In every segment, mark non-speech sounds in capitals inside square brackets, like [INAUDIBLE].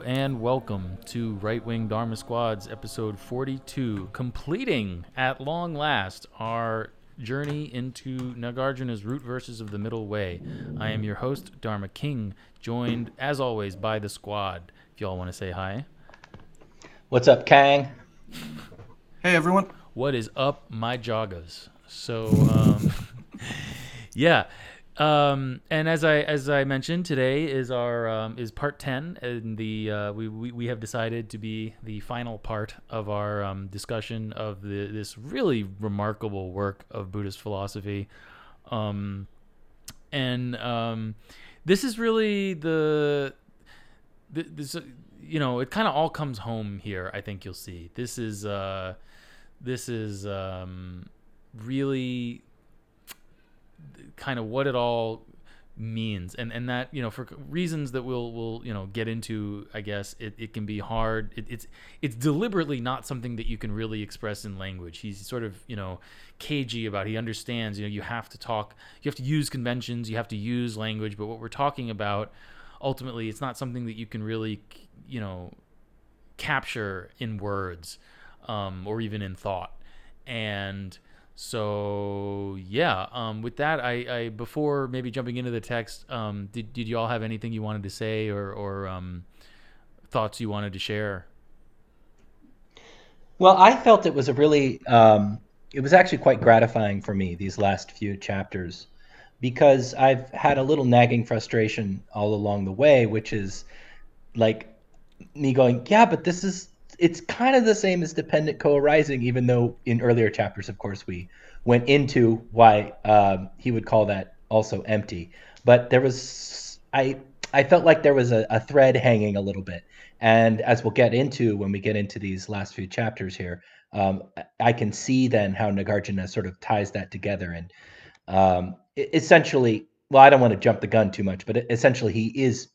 Hello and welcome to Right Wing Dharma Squad's episode 42, completing at long last our journey into Nagarjuna's root verses of the Middle Way. I am your host, Dharma King, joined as always by the squad. If y'all want to say hi. What's up, Kang? Hey, everyone. What is up, my joggers? So, um, [LAUGHS] yeah. Um, and as I as I mentioned, today is our um, is part ten, and the uh, we, we we have decided to be the final part of our um, discussion of the this really remarkable work of Buddhist philosophy, um, and um, this is really the, the this you know it kind of all comes home here. I think you'll see this is uh, this is um, really kind of what it all means. And and that you know for reasons that we'll we'll you know get into i guess it, it can be hard. It, it's it's deliberately not something that you can really express in language. He's sort of you know cagey about he understands you know you have to talk you have to use conventions you have to use language. But what we're talking about ultimately it's not something that you can really you know capture in words um, or even in thought. And so yeah, um, with that, I, I before maybe jumping into the text, um, did did you all have anything you wanted to say or or um, thoughts you wanted to share? Well, I felt it was a really, um, it was actually quite gratifying for me these last few chapters, because I've had a little nagging frustration all along the way, which is like me going, yeah, but this is it's kind of the same as dependent co-arising, even though in earlier chapters, of course, we went into why um, he would call that also empty. But there was I I felt like there was a, a, thread hanging a little bit, and as we'll get into when we get into these last few chapters here, um, I can see then how Nagarjuna sort of ties that together and um, essentially. Well, I don't want to jump the gun too much, but essentially he is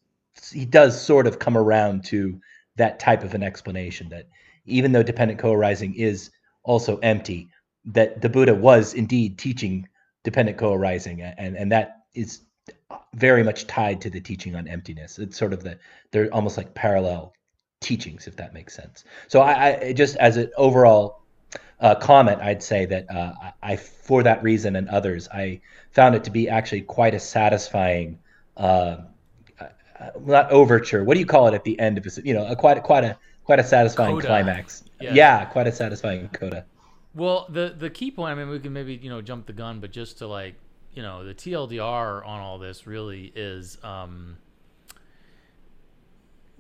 he does sort of come around to that type of an explanation that even though dependent co-arising is also empty, that the Buddha was indeed teaching dependent co-arising, and and that is very much tied to the teaching on emptiness. It's sort of the they're almost like parallel teachings, if that makes sense. So I, I just as an overall uh, comment, I'd say that uh, I, for that reason and others, I found it to be actually quite a satisfying uh, uh, not overture. What do you call it at the end of it? You know, a quite a, quite a quite a satisfying coda. climax. Yeah. yeah, quite a satisfying coda. Well, the the key point. I mean, we can maybe you know jump the gun, but just to like you know the TLDR on all this really is um,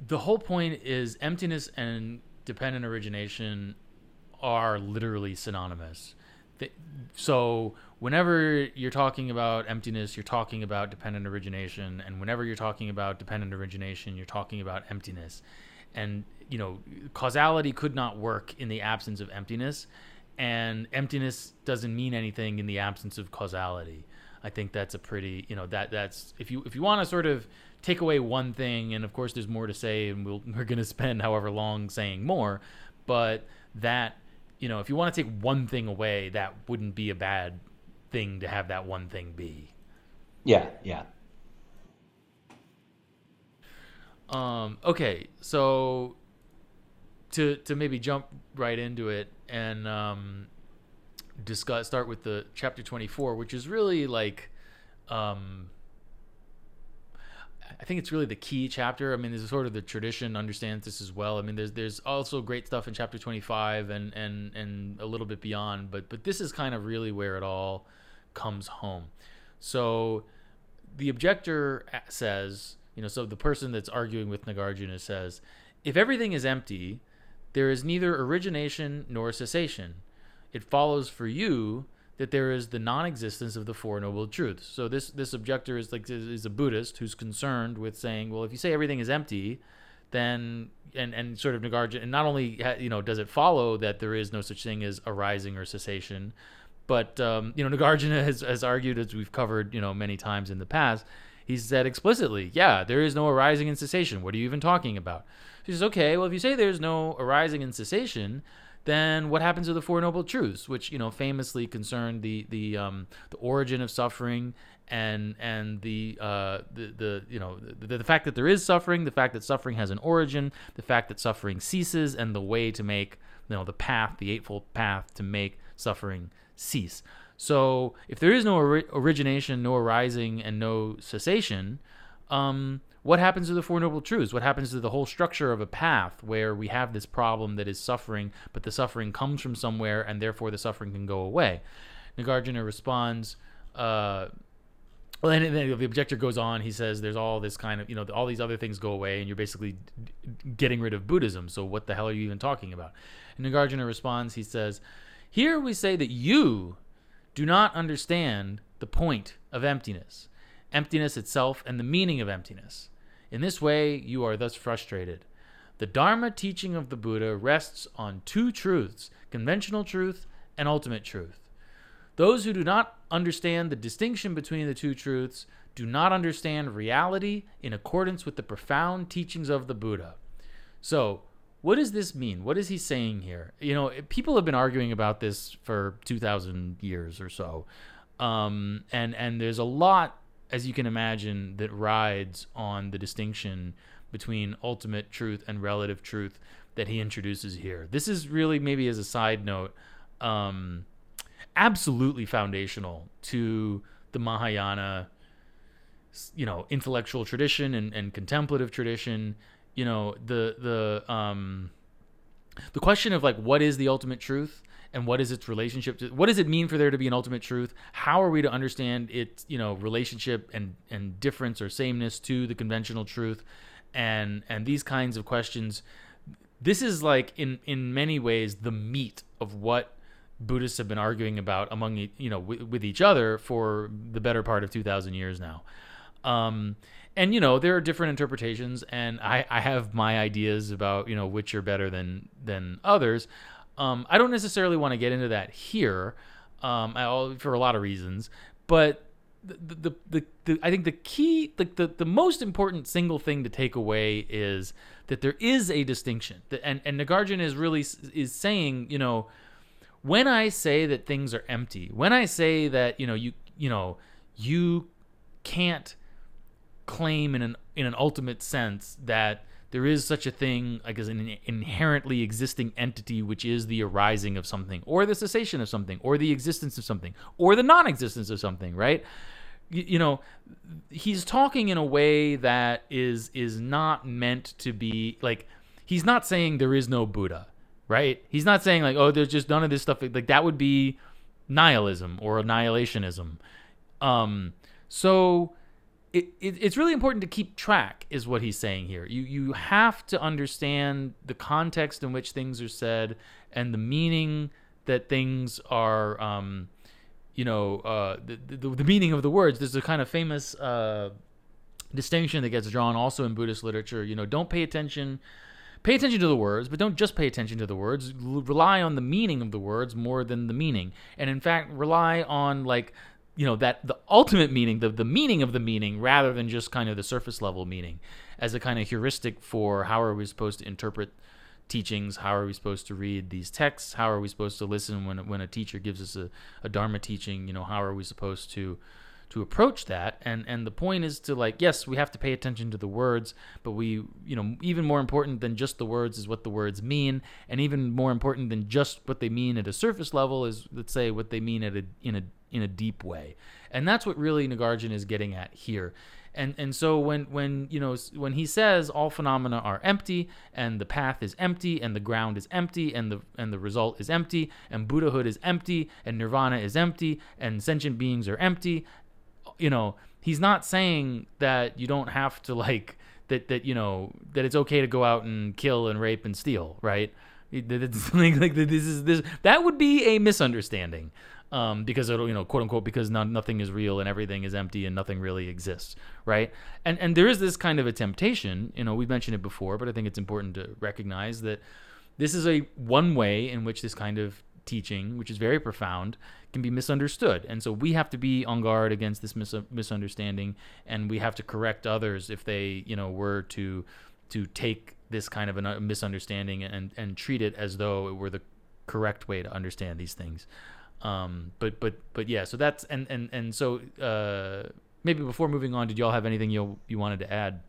the whole point is emptiness and dependent origination are literally synonymous. So whenever you're talking about emptiness, you're talking about dependent origination, and whenever you're talking about dependent origination, you're talking about emptiness. And you know, causality could not work in the absence of emptiness, and emptiness doesn't mean anything in the absence of causality. I think that's a pretty, you know, that that's if you if you want to sort of take away one thing, and of course there's more to say, and we'll, [LAUGHS] we're going to spend however long saying more, but that you know, if you want to take one thing away, that wouldn't be a bad thing to have that one thing be. Yeah, yeah. Um, okay, so to to maybe jump right into it and um, discuss start with the chapter 24 which is really like um, I think it's really the key chapter. I mean, there's sort of the tradition understands this as well. I mean, there's there's also great stuff in chapter 25 and and and a little bit beyond, but but this is kind of really where it all comes home. So the objector says, you know, so the person that's arguing with Nagarjuna says, if everything is empty, there is neither origination nor cessation. It follows for you that there is the non-existence of the four noble truths. So this this objector is like is a Buddhist who's concerned with saying, well, if you say everything is empty, then and and sort of Nagarjuna, and not only you know does it follow that there is no such thing as arising or cessation, but um, you know Nagarjuna has, has argued as we've covered you know many times in the past. He said explicitly, yeah, there is no arising and cessation. What are you even talking about? He says, okay, well, if you say there's no arising and cessation, then what happens to the Four Noble Truths, which you know famously concern the the um, the origin of suffering and and the uh, the the you know the, the fact that there is suffering, the fact that suffering has an origin, the fact that suffering ceases, and the way to make you know the path, the eightfold path to make suffering cease. So if there is no ori- origination, no arising, and no cessation, um, what happens to the Four Noble Truths? What happens to the whole structure of a path where we have this problem that is suffering, but the suffering comes from somewhere, and therefore the suffering can go away? Nagarjuna responds. Uh, well, and then the objector goes on. He says, "There's all this kind of, you know, all these other things go away, and you're basically getting rid of Buddhism. So what the hell are you even talking about?" And Nagarjuna responds. He says, "Here we say that you do not understand the point of emptiness, emptiness itself, and the meaning of emptiness. In this way, you are thus frustrated. The Dharma teaching of the Buddha rests on two truths: conventional truth and ultimate truth." Those who do not understand the distinction between the two truths do not understand reality in accordance with the profound teachings of the Buddha. So, what does this mean? What is he saying here? You know, people have been arguing about this for 2,000 years or so. Um, and, and there's a lot, as you can imagine, that rides on the distinction between ultimate truth and relative truth that he introduces here. This is really, maybe as a side note, um, absolutely foundational to the Mahayana, you know, intellectual tradition and, and contemplative tradition. You know, the the um, the question of like what is the ultimate truth and what is its relationship to what does it mean for there to be an ultimate truth? How are we to understand its you know relationship and and difference or sameness to the conventional truth, and and these kinds of questions. This is like in in many ways the meat of what Buddhists have been arguing about among you know with, with each other for the better part of 2,000 years now. Um, and you know there are different interpretations, and I, I have my ideas about you know which are better than than others. Um, I don't necessarily want to get into that here, um, I, for a lot of reasons. But the the, the, the I think the key, the, the the most important single thing to take away is that there is a distinction, and and Nagarjuna is really is saying you know when I say that things are empty, when I say that you know you you know you can't claim in an in an ultimate sense that there is such a thing like as an inherently existing entity which is the arising of something or the cessation of something or the existence of something or the non-existence of something right you, you know he's talking in a way that is is not meant to be like he's not saying there is no buddha right? He's not saying like, oh, there's just none of this stuff. Like that would be nihilism or annihilationism. Um, so it, it, it's really important to keep track, is what he's saying here. You you have to understand the context in which things are said and the meaning that things are. Um, you know, uh, the, the, the meaning of the words. There's a kind of famous uh, distinction that gets drawn also in Buddhist literature. You know, don't pay attention Pay attention to the words, but don't just pay attention to the words. Rely on the meaning of the words more than the meaning. And in fact, rely on like you know that the ultimate meaning the, the meaning of the meaning rather than just kind of the surface level meaning as a kind of heuristic for how are we supposed to interpret teachings? How are we supposed to read these texts? How are we supposed to listen when, when a teacher gives us a, a dharma teaching? You know how are we supposed to to approach that? And and the point is to like yes we have to pay attention to the words but we you know even more important than just the words is what the words mean. And even more important than just what they mean at a surface level is let's say what they mean at a in a in a deep way and that's what really Nagarjuna is getting at here and and so when when you know when he says all phenomena are empty and the path is empty and the ground is empty and the and the result is empty and buddhahood is empty and nirvana is empty and sentient beings are empty you know, he's not saying that you don't have to like that that you know that it's okay to go out and kill and rape and steal, right? It's [LAUGHS] like, like this is this that would be a misunderstanding. Um, because it'll, you know, quote unquote, because not, nothing is real and everything is empty and nothing really exists, right? And and there is this kind of a temptation, you know, we've mentioned it before, but I think it's important to recognize that this is a one way in which this kind of teaching, which is very profound, can be misunderstood. And so we have to be on guard against this mis- misunderstanding, and we have to correct others if they, you know, were to to take this kind of a misunderstanding and and treat it as though it were the correct way to understand these things. Um, but but but yeah, so that's and and and so uh, maybe before moving on, did y'all have anything you you wanted to add?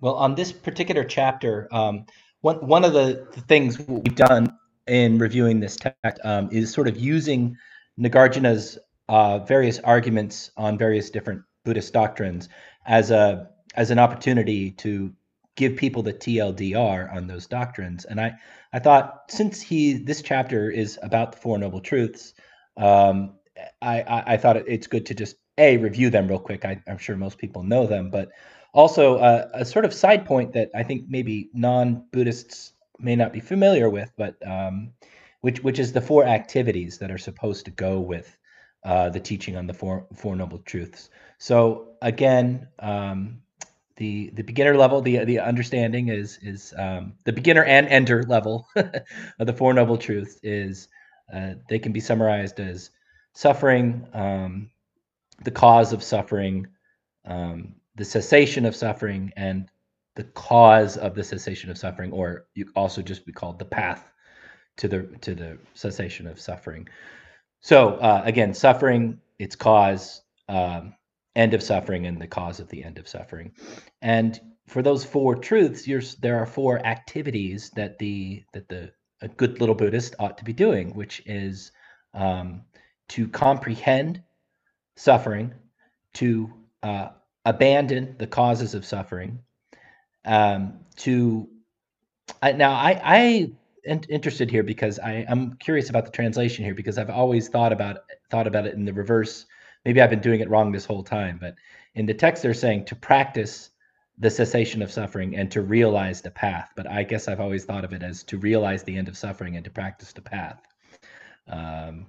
Well, on this particular chapter, um, one one of the, things we've done in reviewing this text um, is sort of using Nagarjuna's uh, various arguments on various different Buddhist doctrines as a as an opportunity to give people the TLDR on those doctrines. And I I thought since he this chapter is about the Four Noble Truths, um, I, I, I thought it's good to just a review them real quick. I, am sure most people know them, but also uh, a sort of side point that I think maybe non-Buddhists may not be familiar with, but um, which which is the four activities that are supposed to go with uh, the teaching on the four four noble truths. So again, um, the the beginner level, the the understanding is is um, the beginner and enter level [LAUGHS] of the four noble truths is uh, they can be summarized as suffering, um, the cause of suffering, um, the cessation of suffering, and the cause of the cessation of suffering, or you also just be called the path to the to the cessation of suffering. So uh, again, suffering, its cause, um, end of suffering, and the cause of the end of suffering. And for those four truths, there are four activities that the that the a good little Buddhist ought to be doing, which is um, to comprehend suffering, to uh, abandon the causes of suffering, um, to I, now I I in- interested here because I, I'm curious about the translation here because I've always thought about thought about it in the reverse. Maybe I've been doing it wrong this whole time, but in the text they're saying to practice the cessation of suffering and to realize the path. But I guess I've always thought of it as to realize the end of suffering and to practice the path. Um,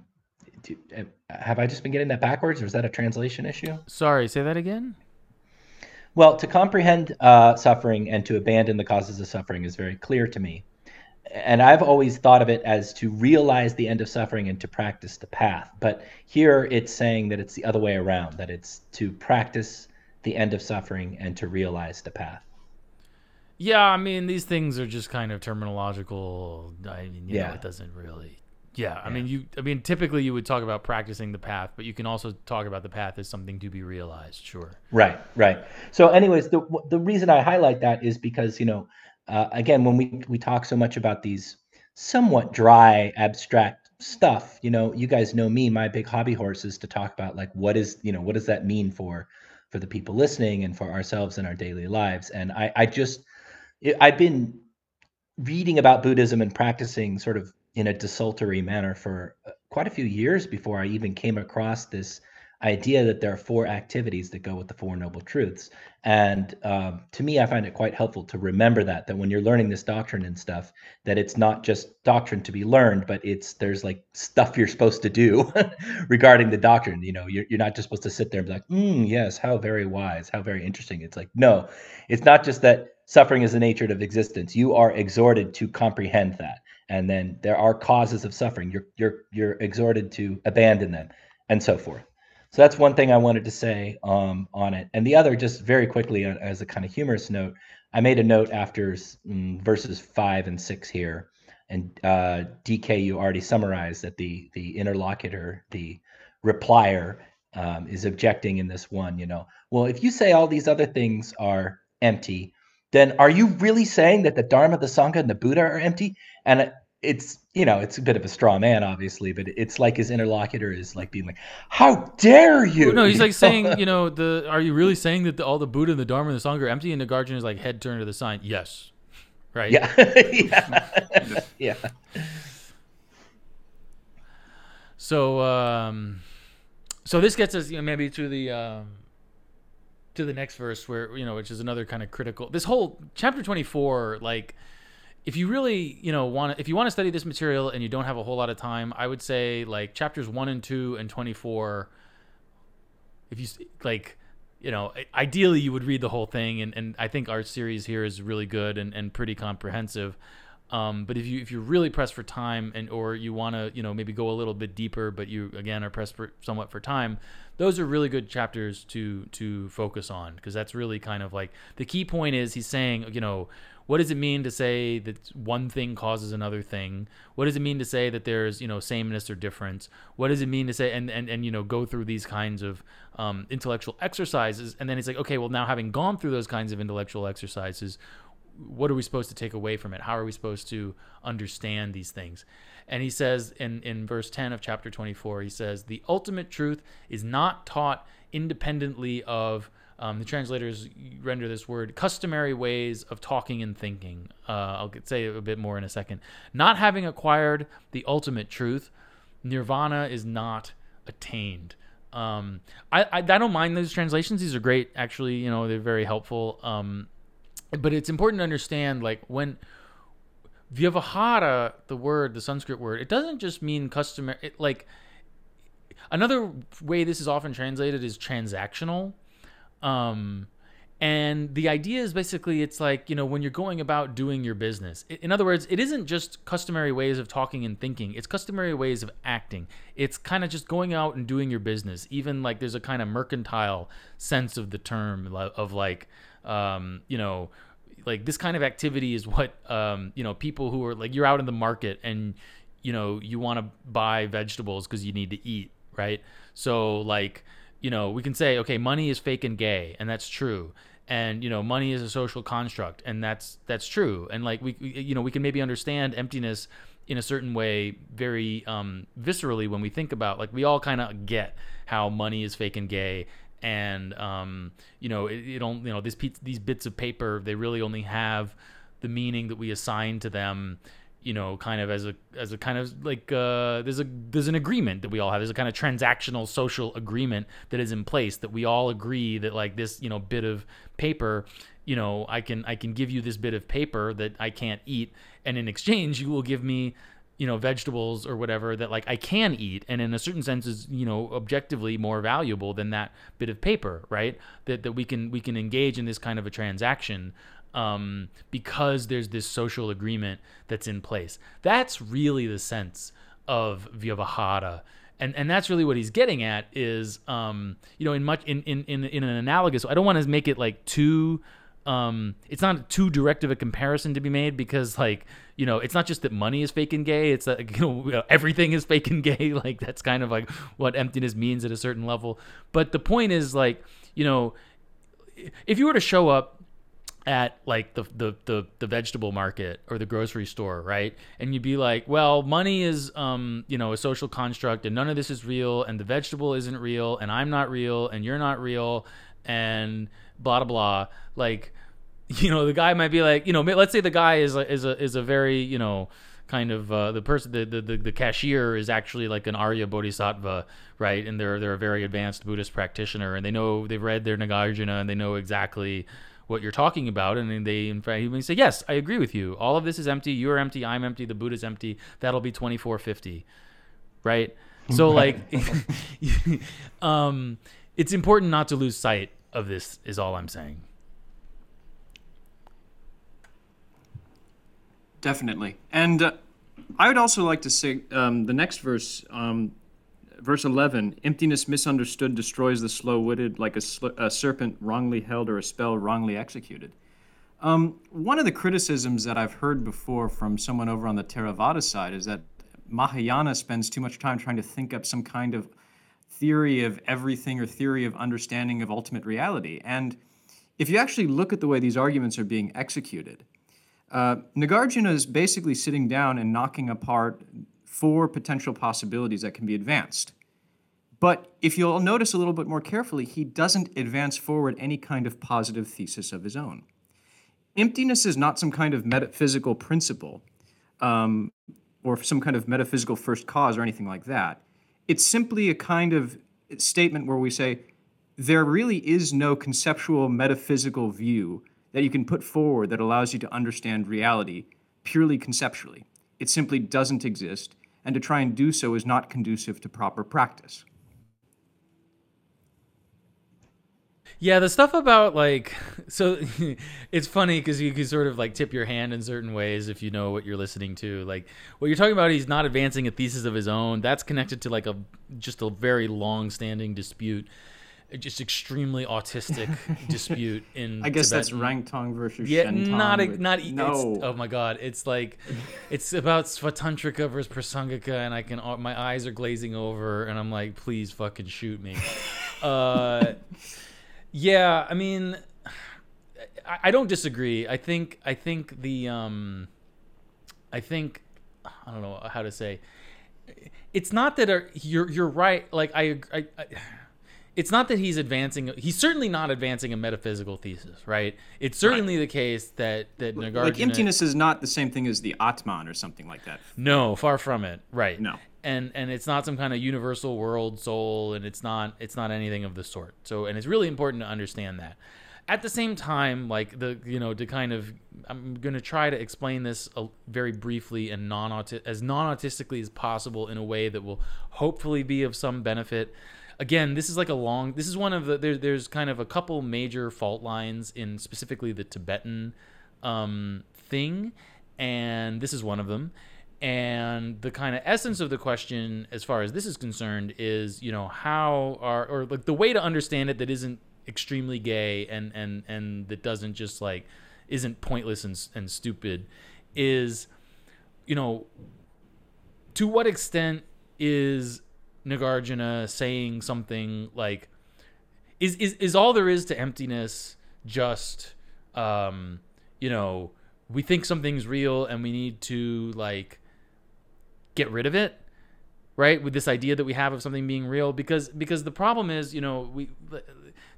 do, eh, have I just been getting that backwards, or is that a translation issue? Sorry, say that again. Well, to comprehend uh, suffering and to abandon the causes of suffering is very clear to me and I've always thought of it as to realize the end of suffering and to practice the path. But here it's saying that it's the other way around, that it's to practice the end of suffering and to realize the path. Yeah, I mean these things are just kind of terminological. I mean, yeah, know, it doesn't really. Yeah, I mean you. I mean typically you would talk about practicing the path, but you can also talk about the path as something to be realized. Sure. Right. Right. So, anyways, the the reason I highlight that is because you know uh, again, when we we talk so much about these somewhat dry, abstract stuff, you know, you guys know me. My big hobby horse is to talk about like what is you know what does that mean for for the people listening and for ourselves in our daily lives. And I I just I've been reading about Buddhism and practicing sort of in a desultory manner for uh, quite a few years before I even came across this idea that there are four activities that go with the four noble truths. And um, to me i find it quite helpful to remember that that when you're learning this doctrine and stuff that it's not just doctrine to be learned but it's there's like stuff you're supposed to do [LAUGHS] regarding the doctrine. You know you're, you're not just supposed to sit there and be like mm, yes how very wise how very interesting. It's like no it's not just that suffering is the nature of existence. You are exhorted to comprehend that. And then there are causes of suffering. You're you're you're exhorted to abandon them and so forth so that's one thing I wanted to say um, on it. And the other, just very quickly, uh, as a kind of humorous note, I made a note after mm, verses five and six here, and uh, DK, you already summarized that the the interlocutor, the replier, um, is objecting in this one. You know, well, if you say all these other things are empty, then are you really saying that the Dharma, the Sangha, and the Buddha are empty? And it's you know it's a bit of a straw man obviously but it's like his interlocutor is like being like how dare you! No he's [LAUGHS] like saying you know the are you really saying that the, all the buddha and the dharma and the sangha are empty? And Nagarjuna is like head turned to the sign yes. Right? Yeah. [LAUGHS] Yeah. Yeah. So um so this gets us you know maybe to the um to the next verse where you know which is another kind of critical this whole chapter 24 like if you really you know want if you want to study this material and you don't have a whole lot of time i would say like chapters 1 and 2 and 24 if you like you know ideally you would read the whole thing and, and i think our series here is really good and, and pretty comprehensive. Um, but if you if you're really pressed for time and or you want to you know maybe go a little bit deeper, but you again are pressed for somewhat for time, those are really good chapters to to focus on because that's really kind of like the key point is he's saying you know what does it mean to say that one thing causes another thing what does it mean to say that there's you know sameness or difference what does it mean to say and and, and you know go through these kinds of um, intellectual exercises and then he's like okay well now having gone through those kinds of intellectual exercises what are we supposed to take away from it? How are we supposed to understand these things? And he says in, in verse 10 of chapter 24, he says, The ultimate truth is not taught independently of, um, the translators render this word, customary ways of talking and thinking. Uh, I'll say a bit more in a second. Not having acquired the ultimate truth, nirvana is not attained. Um, I, I, I don't mind those translations. These are great. Actually, you know, they're very helpful. Um, but it's important to understand like when vyavahara the word the sanskrit word it doesn't just mean customary it, like another way this is often translated is transactional um and the idea is basically it's like you know when you're going about doing your business in other words it isn't just customary ways of talking and thinking it's customary ways of acting it's kind of just going out and doing your business even like there's a kind of mercantile sense of the term of like um, you know, like this kind of activity is what um, you know people who are like you're out in the market and you know you want to buy vegetables because you need to eat, right? So like you know we can say okay, money is fake and gay, and that's true. And you know, money is a social construct, and that's that's true. And like we, you know, we can maybe understand emptiness in a certain way very um, viscerally when we think about like we all kind of get how money is fake and gay and um, you know it, it don't you know this these bits of paper they really only have the meaning that we assign to them you know kind of as a as a kind of like uh, there's a there's an agreement that we all have. There's a kind of transactional social agreement that is in place that we all agree that like this you know bit of paper you know i can i can give you this bit of paper that i can't eat. And in exchange you will give me you know vegetables or whatever that like I can eat. And in a certain sense is you know objectively more valuable than that bit of paper right? That that we can we can engage in this kind of a transaction um, because there's this social agreement that's in place. That's really the sense of vyavahara and and that's really what he's getting at is um, you know in much in in in, in an analogous I don't want to make it like too um, it's not too direct of a comparison to be made because like you know it's not just that money is fake and gay it's that [LAUGHS] you know everything is fake and gay [LAUGHS] like that's kind of like what emptiness means at a certain level. But the point is like you know if you were to show up at like the, the the the vegetable market or the grocery store, right? And you'd be like, "Well, money is um, you know, a social construct and none of this is real and the vegetable isn't real and I'm not real and you're not real and blah blah blah." Like [LAUGHS] you know, the guy might be like, you know, let's say the guy is a, is a is a very, you know, kind of uh, the person the, the the cashier is actually like an Arya Bodhisattva, right? And they're they're a very advanced Buddhist practitioner, and they know they've read their Nagarjuna and they know exactly what you're talking about, and they in fact even say, yes, I agree with you. All of this is empty. You're empty. I'm empty. The Buddha's empty. That'll be twenty four fifty, right? So like, [LAUGHS] um, it's important not to lose sight of this. Is all I'm saying. Definitely. And uh, I would also like to say um, the next verse, um, verse 11 emptiness misunderstood destroys the slow witted like a, sl- a, serpent wrongly held or a spell wrongly executed. Um, one of the criticisms that I've heard before from someone over on the Theravada side is that Mahayana spends too much time trying to think up some kind of theory of everything or theory of understanding of ultimate reality. And if you actually look at the way these arguments are being executed, uh, Nagarjuna is basically sitting down and knocking apart four potential possibilities that can be advanced. But if you'll notice a little bit more carefully, he doesn't advance forward any kind of positive thesis of his own. Emptiness is not some kind of metaphysical principle um, or some kind of metaphysical first cause or anything like that. It's simply a kind of statement where we say there really is no conceptual metaphysical view that you can put forward that allows you to understand reality purely conceptually. It simply doesn't exist, and to try and do so is not conducive to proper practice. Yeah, the stuff about like [LAUGHS] so [LAUGHS] it's funny because you can sort of like tip your hand in certain ways if you know what you're listening to. Like what you're talking about, he's not advancing a thesis of his own. That's connected to like a just a very long-standing dispute, just extremely autistic [LAUGHS] dispute in. I guess that's Tibetan. Rangtong versus Yeah, Shentong not a, not no. It's, oh my god, it's like it's about Svatantrika versus Prasangika, and I can uh, my eyes are glazing over, and I'm like, please fucking shoot me. [LAUGHS] uh, yeah, I mean, I, I don't disagree. I think I think the um, I think I don't know how to say. It's not that our, you're you're right. Like I, I, I it's not that he's advancing. He's certainly not advancing a metaphysical thesis, right? It's certainly the case that that Nagarjuna. like emptiness is not the same thing as the Atman or something like that. No, far from it. Right. No. And and it's not some kind of universal world soul, and it's not it's not anything of the sort. So, and it's really important to understand that. At the same time, like the you know to kind of I'm going to try to explain this a, very briefly and non as non autistically as possible in a way that will hopefully be of some benefit. Again, this is like a long. This is one of the there, there's kind of a couple major fault lines in specifically the Tibetan um, thing, and this is one of them. And the kind of essence of the question, as far as this is concerned, is you know how are or like the way to understand it that isn't extremely gay and and and that doesn't just like isn't pointless and and stupid is you know to what extent is Nagarjuna saying something like is is is all there is to emptiness just um you know we think something's real and we need to like get rid of it right? With this idea that we have of something being real. Because because the problem is you know we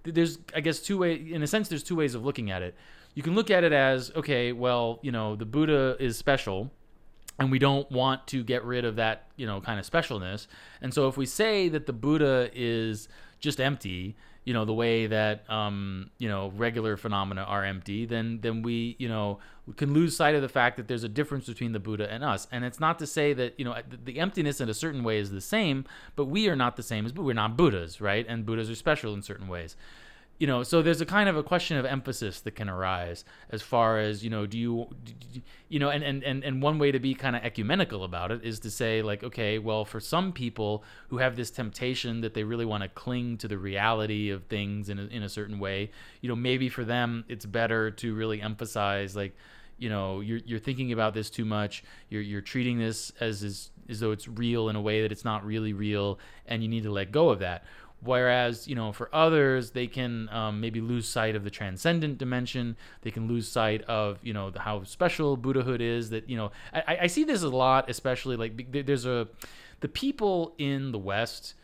there's i guess two way in a sense there's two ways of looking at it. You can look at it as okay well you know the buddha is special and we don't want to get rid of that you know kind of specialness. And so if we say that the buddha is just empty you know the way that um, you know regular phenomena are empty then then we you know we can lose sight of the fact that there's a difference between the buddha and us. And it's not to say that you know the, emptiness in a certain way is the same but we are not the same as we're not buddhas right? And buddhas are special in certain ways you know so there's a kind of a question of emphasis that can arise as far as you know do you you know and, and and and one way to be kind of ecumenical about it is to say like okay well for some people who have this temptation that they really want to cling to the reality of things in a, in a certain way you know maybe for them it's better to really emphasize like you know you're, you're thinking about this too much you're, you're treating this as, as as though it's real in a way that it's not really real and you need to let go of that whereas you know for others they can um, maybe lose sight of the transcendent dimension. They can lose sight of you know the, how special buddhahood is that you know I, I see this a lot especially like there's a the people in the west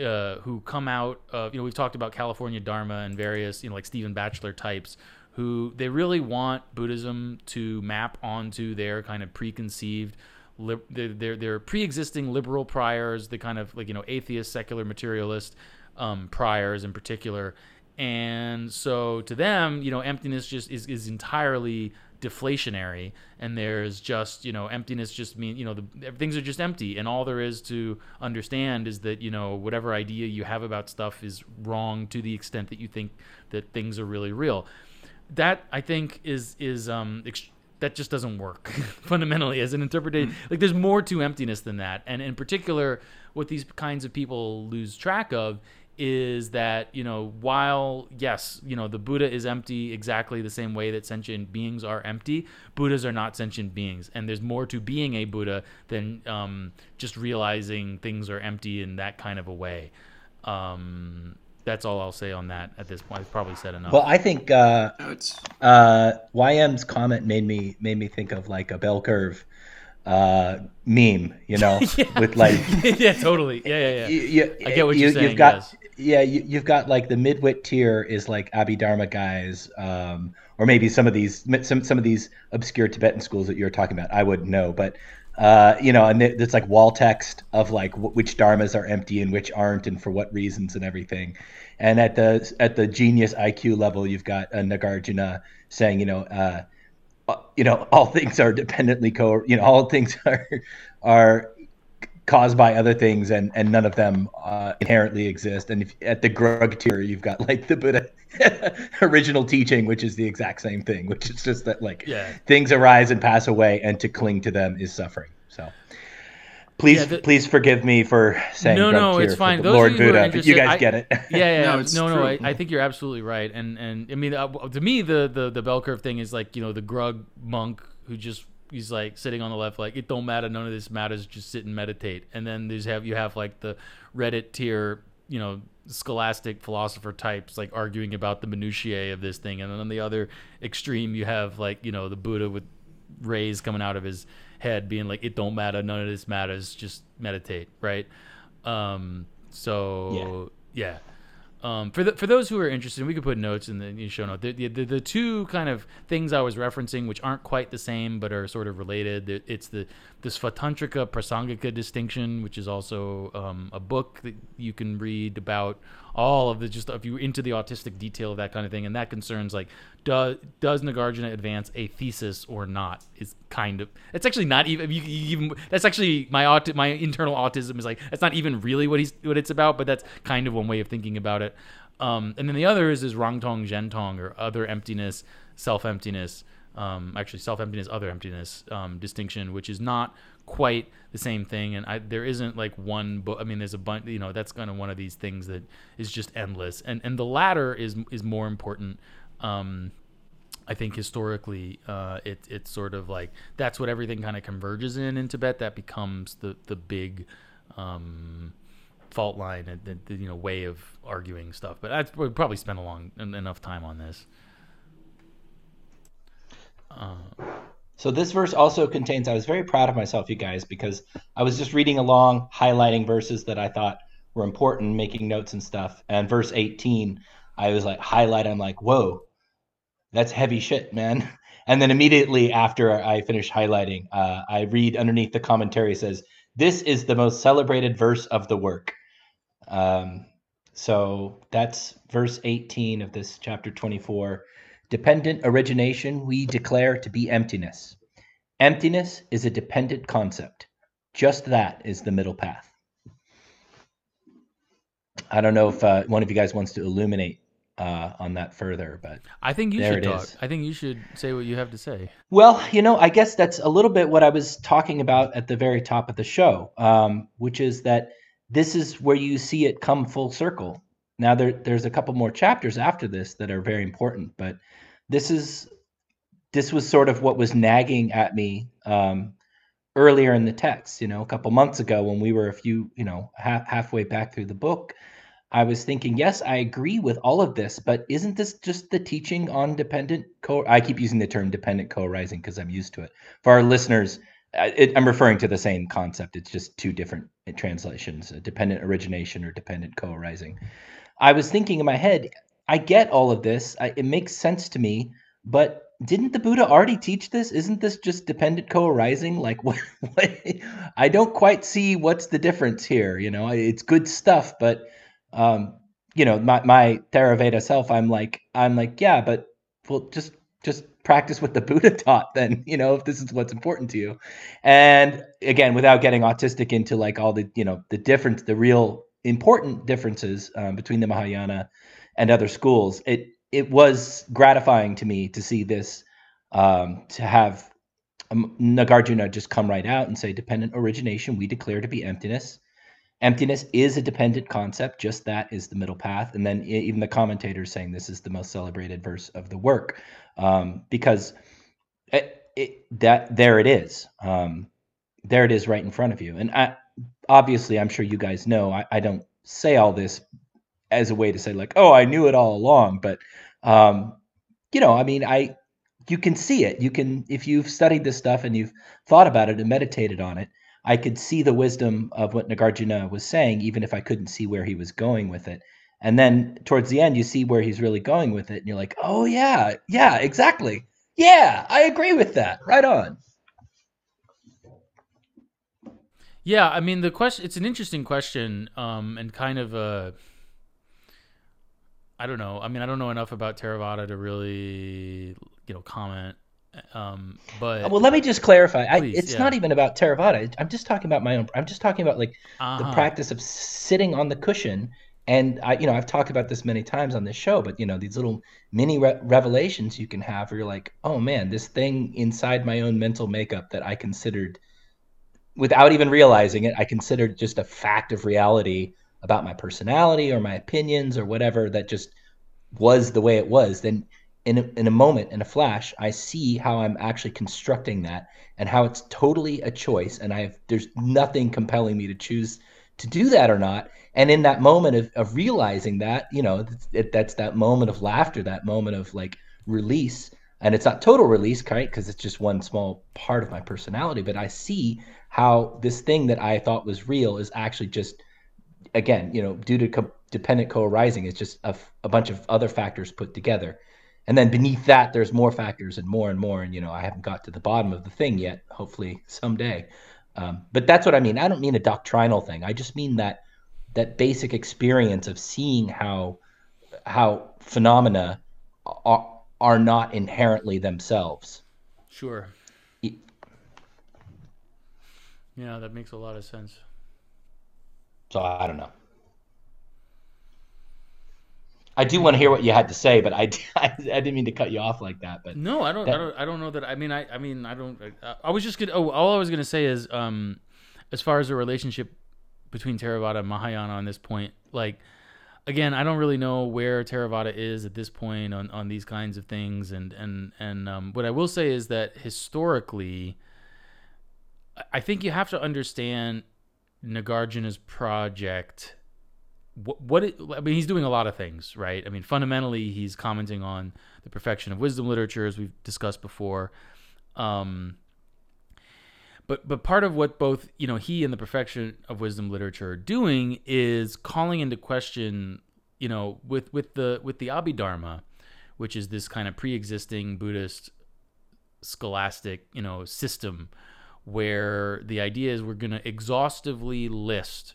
uh, who come out of you know we've talked about california dharma and various you know like stephen batchelor types who they really want buddhism to map onto their kind of preconceived their, their, their pre-existing liberal priors the kind of like you know atheist secular materialist um, priors in particular. And so to them you know emptiness just is, is entirely deflationary. And there's just you know emptiness just mean you know the things are just empty. And all there is to understand is that you know whatever idea you have about stuff is wrong to the extent that you think that things are really real. That i think is is um that just doesn't work [LAUGHS] fundamentally as an interpretation. Like there's more to emptiness than that. And in particular what these kinds of people lose track of is that you know while yes you know the buddha is empty exactly the same way that sentient beings are empty buddhas are not sentient beings. And there's more to being a buddha than um, just realizing things are empty in that kind of a way. Um, that's all i'll say on that at this point. I've probably said enough. Well, I think uh, uh, YM's comment made me made me think of like a bell curve uh, meme, you know, [LAUGHS] with like [LAUGHS] yeah totally. Yeah yeah yeah. You, you, I get what you're you, saying, You've got yes. Yeah, you, you've got like the midwit tier is like Abhidharma guys, um, or maybe some of these some some of these obscure Tibetan schools that you're talking about. I wouldn't know, but uh, you know, and it's like wall text of like wh- which dharmas are empty and which aren't, and for what reasons and everything. And at the at the genius IQ level, you've got a Nagarjuna saying, you know. Uh, uh, you know all [LAUGHS] things are dependently co you know all things [LAUGHS] are are caused by other things, and and none of them uh, inherently exist. And if, at the grug tier, you've got like the Buddha [LAUGHS] original teaching, which is the exact same thing, which is just that like Yeah. things arise and pass away, and to cling to them is suffering. So. Please, Yeah, the- please forgive me for saying No, no, it's fine. Those of Lord you who are Buddha, but you guys I- get it. [LAUGHS] Yeah, yeah. No, no, no. I, I think you're absolutely right. And and I mean, uh, to me, the, the the bell curve thing is like you know the grug monk who just he's like sitting on the left, like it don't matter, none of this matters, just sit and meditate. And then there's have you have like the Reddit tier, you know, scholastic philosopher types like arguing about the minutiae of this thing. And then on the other extreme, you have like you know the Buddha with rays coming out of his head being like it don't matter. None of this matters. Just meditate. Right? Um so yeah, Um, for the, for those who are interested, we could put notes in the, show note. The, the, the two kind of things I was referencing, which aren't quite the same but are sort of related, it's the the Svatantrika Prasangika distinction, which is also um, a book that you can read about all of the just if you're into the autistic detail of that kind of thing, and that concerns like does does Nagarjuna advance a thesis or not? Is kind of it's actually not even you, you even that's actually my aut- my internal autism is like that's not even really what he's what it's about, but that's kind of one way of thinking about it. Um, and then the other is is Rangtong Shentong or other emptiness, self emptiness. Um, actually, self emptiness, other emptiness um, distinction, which is not quite the same thing. And I, there isn't like one book. I mean, there's a bunch. You know, that's kind of one of these things that is just endless. And and the latter is is more important. Um, I think historically, uh, it, it's sort of like that's what everything kind of converges in in Tibet. That becomes the the big um, fault line and the, the you know way of arguing stuff. But I'd probably spend a long enough time on this. So this verse also contains. I was very proud of myself, you guys, because I was just reading along, highlighting verses that I thought were important, making notes and stuff. And verse 18, I was like highlight. I'm like, whoa, that's heavy shit, man. [LAUGHS] And then immediately after I finished highlighting, uh, I read underneath the commentary says, "This is the most celebrated verse of the work." Um, so that's verse 18 of this chapter 24. Dependent origination we declare to be emptiness. Emptiness is a dependent concept. Just that is the middle path. I don't know if uh, one of you guys wants to illuminate uh, on that further, but I think you should talk. is. I think you should say what you have to say. Well, you know, I guess that's a little bit what I was talking about at the very top of the show, um, which is that this is where you see it come full circle. Now, there, there's a couple more chapters after this that are very important, but this is this was sort of what was nagging at me um, earlier in the text. You know, a couple months ago when we were a few, you know, ha- halfway back through the book, I was thinking, yes, I agree with all of this, but isn't this just the teaching on dependent co? I keep using the term dependent co-arising because I'm used to it. For our listeners, I- I'm referring to the same concept. It's just two different translations: dependent origination or dependent co-arising. I was thinking in my head, I get all of this. I, it makes sense to me, but didn't the Buddha already teach this? Isn't this just dependent co-arising? Like, what, [LAUGHS] what? I don't quite see what's the difference here. You know, it's good stuff, but um, you know, my my Theravada self, I'm like, I'm like, yeah, but well, just just practice what the [LAUGHS] Buddha taught then, you know, if this is what's important to you. And again, without getting autistic into like all the, you know, the difference, the real important differences um, between the Mahayana and other schools, it it was gratifying to me to see this, um, to have um, Nagarjuna just come right out and say, dependent origination, we declare to be emptiness. Emptiness is a dependent concept. Just that is the middle path. And then even the commentators saying this is the most celebrated verse of the work, um, because it, it, that there it is. Um, there it is right in front of you. And I, obviously, I'm sure you guys know I, I don't say all this as a way to say like, oh, I knew it all along. But um, you know, I mean, I you can see it. You can if you've studied this stuff and you've thought about it and meditated on it. I could see the wisdom of what Nagarjuna was saying, even if I couldn't see where he was going with it. And then towards the end, you see where he's really going with it, and you're like, "Oh yeah, yeah, exactly, yeah, I agree with that. Right on." Yeah, I mean the question. It's an interesting question, um, and kind of a. I don't know. I mean, I don't know enough about Theravada to really, you know, comment Um, but Well, let me just clarify. I, it's yeah. not even about Theravada. I'm just talking about my own. I'm just talking about like the Uh-huh. practice of sitting on the cushion. And I, you know, I've talked about this many times on this show, but you know, these little mini re- revelations you can have where you're like, oh man, this thing inside my own mental makeup that I considered, without even realizing it, I considered just a fact of reality about my personality or my opinions or whatever that just was the way it was. Then in a, in a moment, in a flash, I see how I'm actually constructing that and how it's totally a choice. And I have, there's nothing compelling me to choose to do that or not. And in that moment of, of realizing that, you know, it, that's that moment of laughter, that moment of like release. And it's not total release, right? Because it's just one small part of my personality. But I see how this thing that I thought was real is actually just, again, you know, due to co- dependent co-arising, it's just a, a bunch of other factors put together. And then beneath that, there's more factors and more and more. And, you know, I haven't got to the bottom of the thing yet, hopefully someday. Um, but that's what I mean. I don't mean a doctrinal thing. I just mean that that basic experience of seeing how how phenomena are are not inherently themselves. Sure. Y- Yeah, that makes a lot of sense. So I don't know. I do want to hear what you had to say, but [LAUGHS] I, I, didn't mean to cut you off like that. But No, I don't. That- I don't. I don't know that. I mean, I. I mean, I don't. I, I was just gonna. Oh, all I was gonna say is, um, as far as the relationship between Theravada and Mahayana on this point, like, again, I don't really know where Theravada is at this point on on these kinds of things, and and and um, what I will say is that historically, I- I think you have to understand Nagarjuna's project what, what it, I mean, he's doing a lot of things, right? I mean, fundamentally, he's commenting on the perfection of wisdom literature, as we've discussed before. Um, but but part of what both you know he and the perfection of wisdom literature are doing is calling into question, you know, with with the with the Abhidharma, which is this kind of pre-existing Buddhist scholastic, you know, system where the idea is we're going to exhaustively list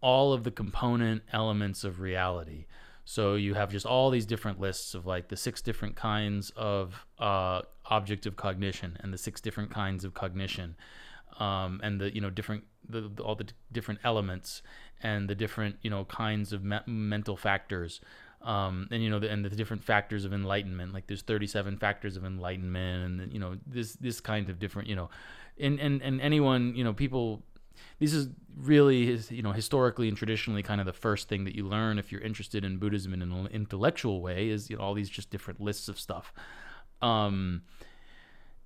all of the component elements of reality. So you have just all these different lists of like the six different kinds of uh, object of cognition and the six different kinds of cognition, um, and the you know different the, the- all the different elements and the different you know kinds of me- mental factors. Um, and you know, the, and the different factors of enlightenment. Like there's 37 factors of enlightenment, and you know, this this kind of different. You know, and and and anyone, you know, people this is really his, you know historically and traditionally kind of the first thing that you learn if you're interested in buddhism in an intellectual way is you know all these just different lists of stuff. Um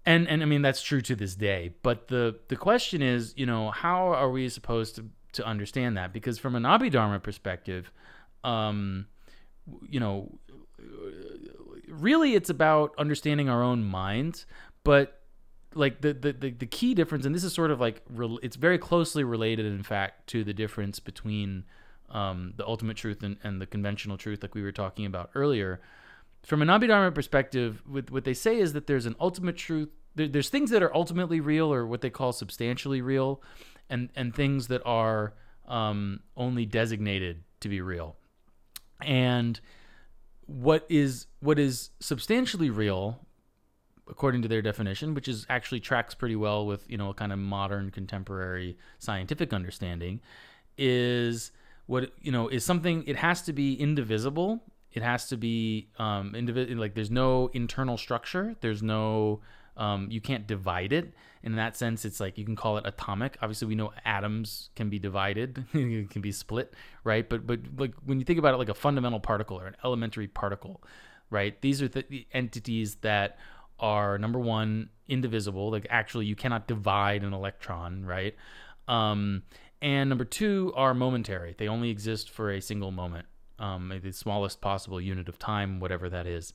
and and i mean that's true to this day but the the question is you know how are we supposed to to understand that? Because from an abhidharma perspective um you know really it's about understanding our own minds but like the, the the the key difference and this is sort of like it's very closely related in fact to the difference between um, the ultimate truth and, and the conventional truth like we were talking about earlier. From an abhidharma perspective with, what they say is that there's an ultimate truth there, there's things that are ultimately real or what they call substantially real and and things that are um, only designated to be real. And what is what is substantially real according to their definition, which is actually tracks pretty well with you know a kind of modern contemporary scientific understanding, is what you know is something. It has to be indivisible. It has to be um, like there's no internal structure. There's no um, you can't divide it. In that sense, it's like you can call it atomic. Obviously, we know atoms can be divided, [LAUGHS] can be split, right? But but like when you think about it, like a fundamental particle or an elementary particle, right? These are the entities that are number one indivisible like actually you cannot divide an electron right? Um, and number two are momentary. They only exist for a single moment um, the smallest possible unit of time whatever that is.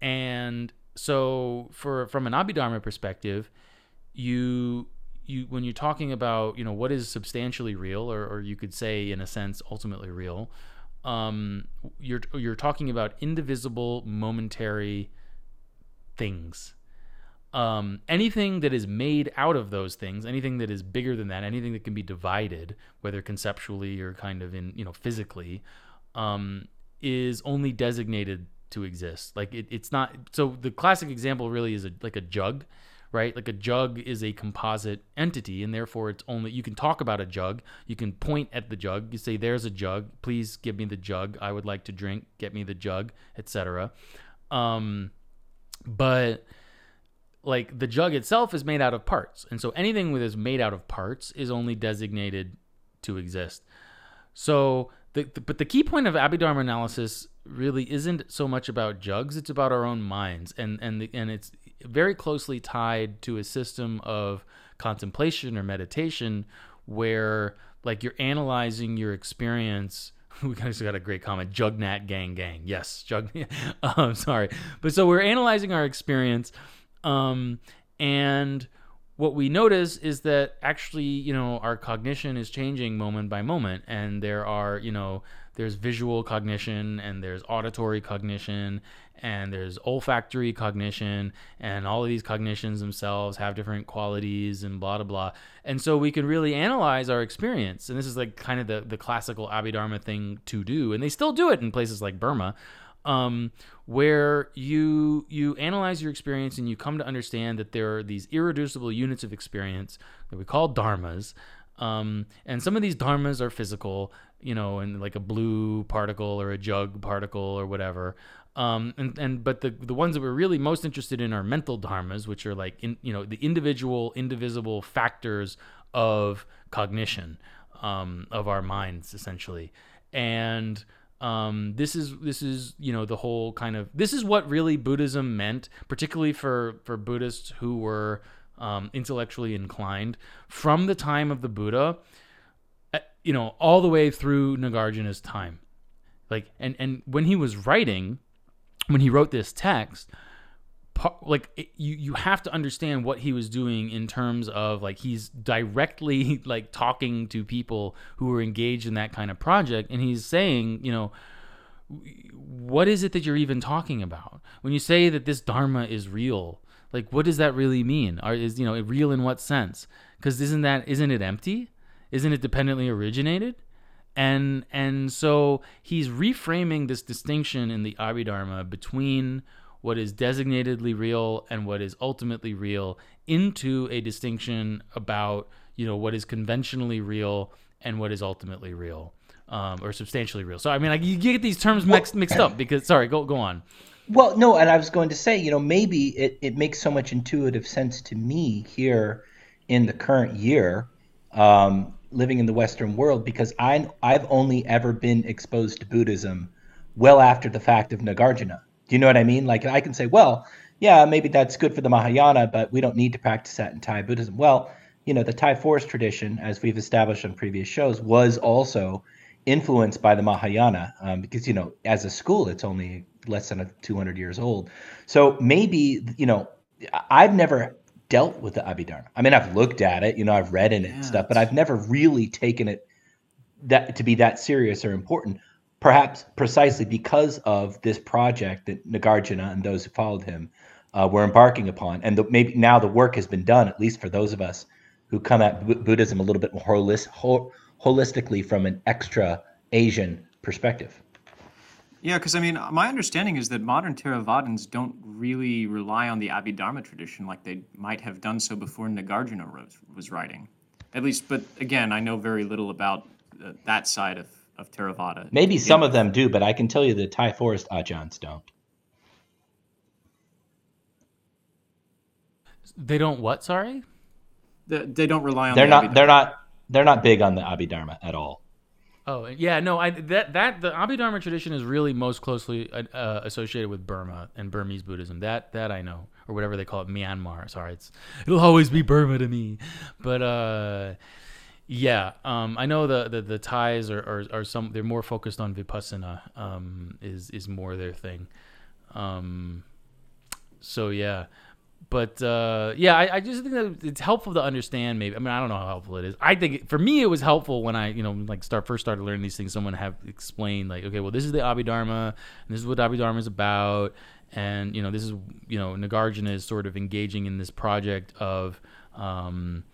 And so for from an abhidharma perspective you you when you're talking about you know what is substantially real or, or you could say in a sense ultimately real um, you're you're talking about indivisible momentary things. Um, anything that is made out of those things, anything that is bigger than that, anything that can be divided, whether conceptually or kind of in you know physically, um, is only designated to exist. Like it, it's not. So the classic example really is a, like a jug, right? Like a jug is a composite entity, and therefore it's only you can talk about a jug. You can point at the jug. You say, "There's a jug. Please give me the jug. I would like to drink. Get me the jug," etc. Um, but like the jug itself is made out of parts, and so anything that is made out of parts is only designated to exist. So, the, the, but the key point of Abhidharma analysis really isn't so much about jugs; it's about our own minds, and and the, and it's very closely tied to a system of contemplation or meditation, where like you're analyzing your experience. [LAUGHS] We guys got a great comment. Jugnat gang gang. Yes, Jug. [LAUGHS] um, sorry, but so we're analyzing our experience, um, and what we notice is that actually, you know, our cognition is changing moment by moment, and there are, you know, there's visual cognition and there's auditory cognition and there's olfactory cognition and all of these cognitions themselves have different qualities and blah blah blah. And so we can really analyze our experience. And this is like kind of the, the classical abhidharma thing to do and they still do it in places like burma um, where you you analyze your experience and you come to understand that there are these irreducible units of experience that we call dharmas um, and some of these dharmas are physical you know and like a blue particle or a jug particle or whatever. Um, and, and but the the ones that we're really most interested in are mental dharmas which are like in you know the individual indivisible factors of cognition um, of our minds essentially. And um, this is this is you know the whole kind of this is what really Buddhism meant, particularly for for Buddhists who were um, intellectually inclined. From the time of the Buddha, you know, all the way through Nagarjuna's time. Like and and when he was writing, when he wrote this text, like it, you you have to understand what he was doing in terms of like he's directly [LAUGHS] like talking to people who are engaged in that kind of project and he's saying you know what is it that you're even talking about? When you say that this dharma is real like what does that really mean? Are, is you know real in what sense? Because isn't that isn't it empty isn't it dependently originated and and so he's reframing this distinction in the abhidharma between what is designatedly real and what is ultimately real into a distinction about you know what is conventionally real and what is ultimately real um, or substantially real. So I mean, like you get these terms mixed mixed up because sorry, go go on. Well, no, and I was going to say, you know, maybe it, it makes so much intuitive sense to me here in the current year, um, living in the Western world, because I I've only ever been exposed to Buddhism well after the fact of Nagarjuna. Do you know what I mean? Like I can say, well, yeah, maybe that's good for the Mahayana, but we don't need to practice that in Thai Buddhism. Well, you know, the Thai forest tradition, as we've established on previous shows, was also influenced by the Mahayana um, because, you know, as a school, it's only less than 200 years old. So maybe, you know, I've never dealt with the Abhidharma. I mean, I've looked at it, you know, I've read in it yeah, and stuff, but I've never really taken it that to be that serious or important perhaps precisely because of this project that Nagarjuna and those who followed him uh, were embarking upon. And the, maybe now the work has been done, at least for those of us who come at B- Buddhism a little bit more holis- ho- holistically from an extra Asian perspective. Yeah, because I mean, my understanding is that modern Theravadins don't really rely on the Abhidharma tradition like they might have done so before Nagarjuna was, was writing. At least, but again, I know very little about uh, that side of of Theravada. Maybe some of them do, but I can tell you the Thai forest Ajahns don't. They don't what? Sorry. They, they don't rely on. They're the not. They're not. They're not big on the Abhidharma at all. Oh yeah, no, I that that the Abhidharma tradition is really most closely uh, uh, associated with Burma and Burmese Buddhism. That that I know, or whatever they call it, Myanmar. Sorry, it's it'll always be Burma to me, but uh, yeah, um, I know the, the, the Thais are, are, are, some they're more focused on vipassana um, is is more their thing. Um, so yeah, but uh, yeah, I, I, just think that it's helpful to understand. Maybe I mean I don't know how helpful it is. I think for me it was helpful when I you know like start first started learning these things. Someone have explained like okay, well this is the Abhidharma, and this is what Abhidharma is about, and you know this is you know Nagarjuna is sort of engaging in this project of um,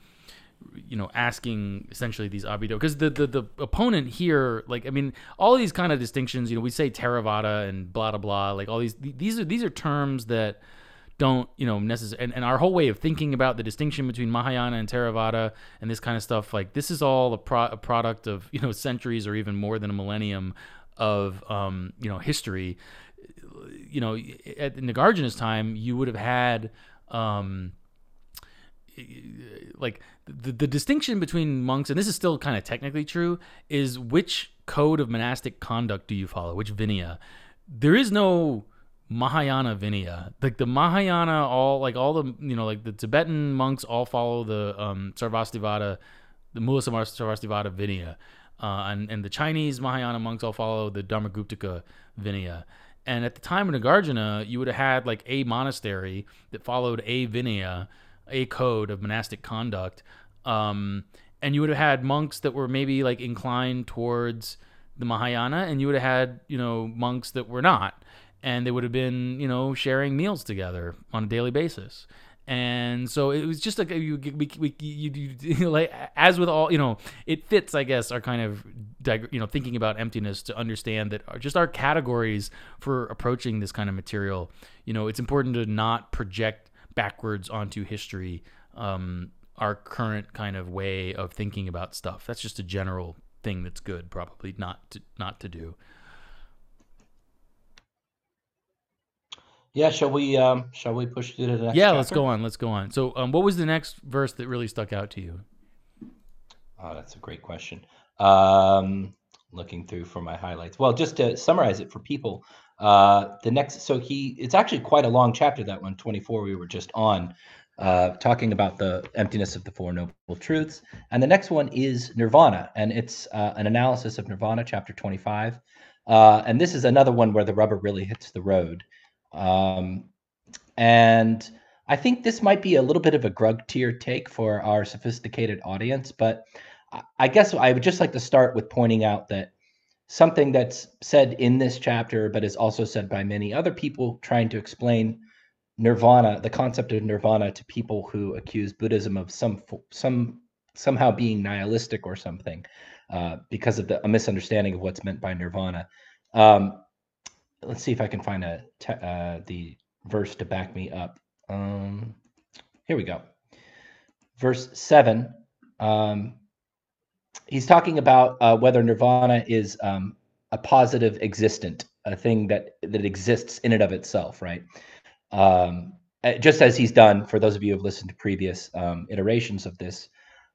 you know asking essentially these abhido because the, the the opponent here like i mean all these kind of distinctions you know we say theravada and blah blah blah like all these these are these are terms that don't you know necessarily and, and our whole way of thinking about the distinction between mahayana and theravada and this kind of stuff like this is all a, pro- a product of you know [LAUGHS] centuries or even more than a millennium of um, you know history. You know at nagarjuna's time you would have had um, like the, the distinction between monks and this is still kind of technically true is which code of monastic conduct do you follow? Which vinaya? There is no mahayana vinaya like the mahayana all like all the you know like the tibetan monks all follow the um sarvastivada the mula sarvastivada vinaya uh, and, and the chinese mahayana monks all follow the dharmaguptaka vinaya and at the time of nagarjuna you would have had like a monastery that followed a vinaya a code of monastic conduct. Um, and you would have had monks that were maybe like inclined towards the Mahayana, and you would have had, you know, monks that were not. And they would have been, you know, sharing meals together on a daily basis. And so it was just like you, we, we, you, you, [LAUGHS] like as with all, you know, it fits, I guess, our kind of, you know, thinking about emptiness to understand that just our categories for approaching this kind of material. You know, it's important to not project backwards onto history um, our current kind of way of thinking about stuff. That's just a general thing that's good, probably not to not to do. Yeah, shall we um shall we push through to the next? Yeah, chapter? let's go on. Let's go on. So, um, what was the next verse that really stuck out to you? Oh, that's a great question. Um, looking through for my highlights. Well, just to summarize it for people, uh, the next, so he, it's actually quite a long chapter, that one, 24, we were just on, uh, talking about the emptiness of the Four Noble Truths. And the next one is Nirvana, and it's uh, an analysis of Nirvana, chapter 25. Uh, and this is another one where the rubber really hits the road. Um, and I think this might be a little bit of a grug tier take for our sophisticated audience, but I guess I would just like to start with pointing out that something that's said in this chapter, but is also said by many other people trying to explain nirvana, the concept of nirvana to people who accuse Buddhism of some some somehow being nihilistic or something, uh, because of the, a misunderstanding of what's meant by nirvana. Um, let's see if I can find a te- uh, the verse to back me up. Um, here we go. Verse seven. Um, he's talking about uh, whether nirvana is um, a positive existent, a thing that that exists in and of itself, right? Um, uh, just as he's done for those of you who have listened to previous um, iterations of this,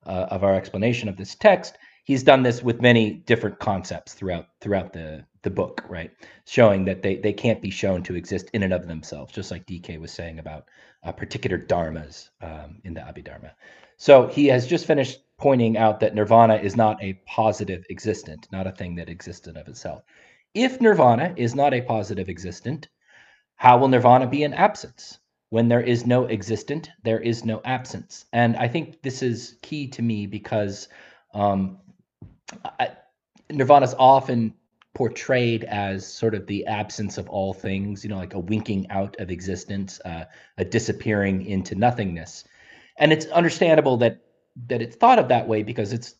uh, of our explanation of this text, he's done this with many different concepts throughout throughout the the book, right? Showing that they they can't be shown to exist in and of themselves, just like DK was saying about uh, particular dharmas um, in the Abhidharma. So he has just finished pointing out that nirvana is not a positive existent, not a thing that exists in of itself. If nirvana is not a positive existent, how will nirvana be an absence? When there is no existent, there is no absence. And I think this is key to me because um, nirvana is often portrayed as sort of the absence of all things, you know, like a winking out of existence, uh, a disappearing into nothingness. And it's understandable that that it's thought of that way because it's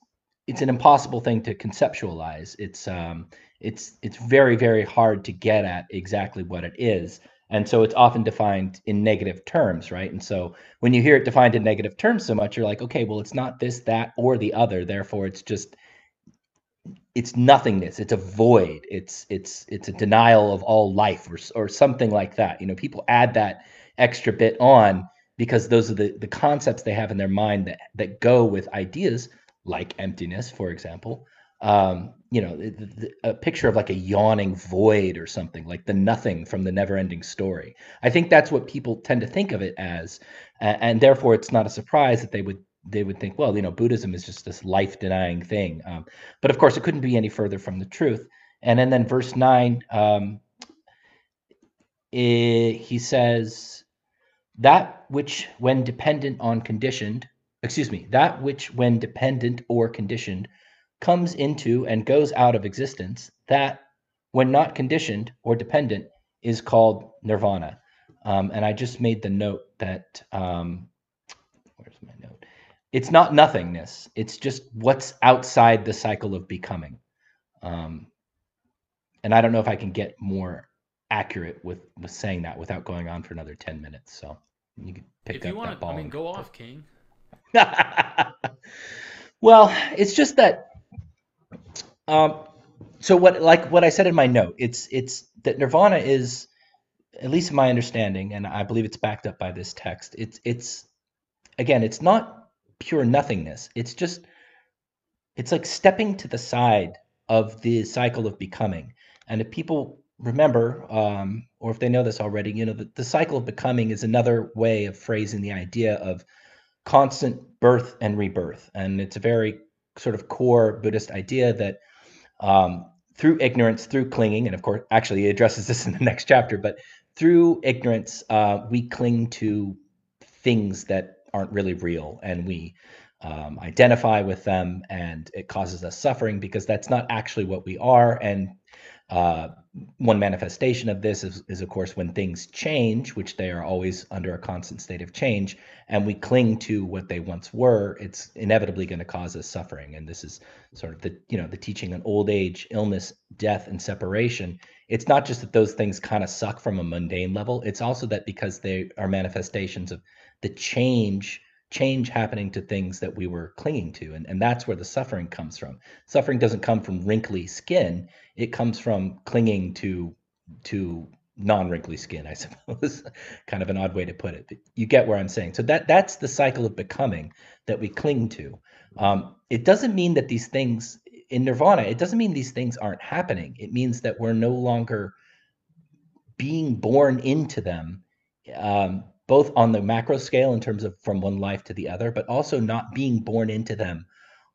it's an impossible thing to conceptualize. It's um, it's it's very very hard to get at exactly what it is, and so it's often defined in negative terms, right? And so when you hear it defined in negative terms so much, you're like, okay, well, it's not this, that, or the other. Therefore, it's just it's nothingness. It's a void. It's it's it's a denial of all life, or or something like that. You know, people add that extra bit on because those are the, the concepts they have in their mind that, that go with ideas like emptiness, for example. Um, you know, the, the, a picture of like a yawning void or something, like the nothing from the never ending story. I think that's what people tend to think of it as. Uh, and therefore, it's not a surprise that they would they would think, well, you know, Buddhism is just this life denying thing. Um, but of course, it couldn't be any further from the truth. And then, then verse nine, um, it, he says, that which when dependent on conditioned excuse me that which when dependent or conditioned comes into and goes out of existence that when not conditioned or dependent is called nirvana um, and i just made the note that um, where's my note it's not nothingness. It's just what's outside the cycle of becoming. Um, and I don't know if I can get more accurate with with saying that without going on for another ten minutes. So you can pick if up If you want that to, ball. I mean, go off, King. [LAUGHS] well, it's just that. Um, so what, like what I said in my note, it's it's that Nirvana is, at least in my understanding, and I believe it's backed up by this text. It's it's, again, it's not pure nothingness. It's just, it's like stepping to the side of the cycle of becoming. And if people remember, um, or if they know this already, you know, the, the cycle of becoming is another way of phrasing the idea of constant birth and rebirth. And it's a very sort of core Buddhist idea that um, through ignorance, through clinging, and of course, actually, addresses [LAUGHS] this in the next chapter, but through ignorance, uh, we cling to things that aren't really real and we um, identify with them and it causes us suffering because that's not actually what we are. And uh, one manifestation of this is, is, of course, when things change, which they are always under a constant state of change, and we cling to what they once were, it's inevitably going to cause us suffering. And this is sort of the, you know, the teaching on old age, illness, death, and separation. It's not just that those things kind of suck from a mundane level. It's also that because they are manifestations of the change change happening to things that we were clinging to and, and that's where the suffering comes from. Suffering doesn't come from wrinkly skin it comes from clinging to to non-wrinkly skin i [LAUGHS] suppose. Kind of an odd way to put it but you get where i'm saying. So that that's the cycle of becoming that we cling to. Um, it doesn't mean that these things in nirvana it doesn't mean these things aren't happening. It means that we're no longer being born into them um, both on the macro scale in terms of from one life to the other, but also not being born into them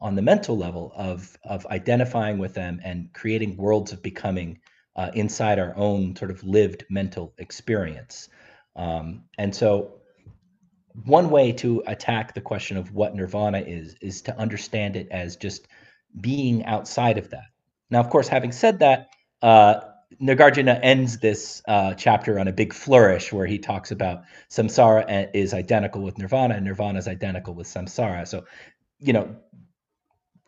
on the mental level of of identifying with them and creating worlds of becoming uh, inside our own sort of lived mental experience. Um, and so, one way to attack the question of what nirvana is is to understand it as just being outside of that. Now, of course, having said that, uh, Nagarjuna ends this uh, chapter on a big flourish where he talks about samsara is identical with nirvana and nirvana is identical with samsara. So, you know,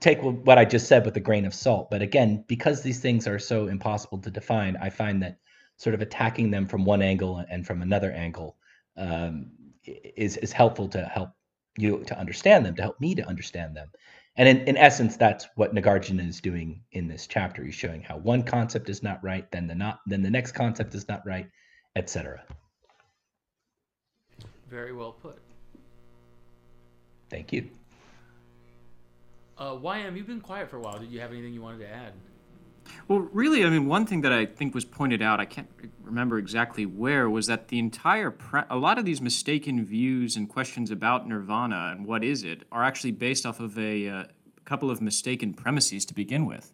take what I just said with a grain of salt. But again, because these things are so impossible to define, I find that sort of attacking them from one angle and from another angle um, is is helpful to help you to understand them, to help me to understand them. And in, in essence, that's what Nagarjuna is doing in this chapter. He's showing how one concept is not right, then the not then the next concept is not right, etc. Very well put. Thank you. Uh, YM, you've been quiet for a while. Did you have anything you wanted to add? Well, really, I mean, one thing that I think was pointed out, I can't remember exactly where, was that the entire, pre- a lot of these mistaken views and questions about nirvana and what is it are actually based off of a uh, couple of mistaken premises to begin with.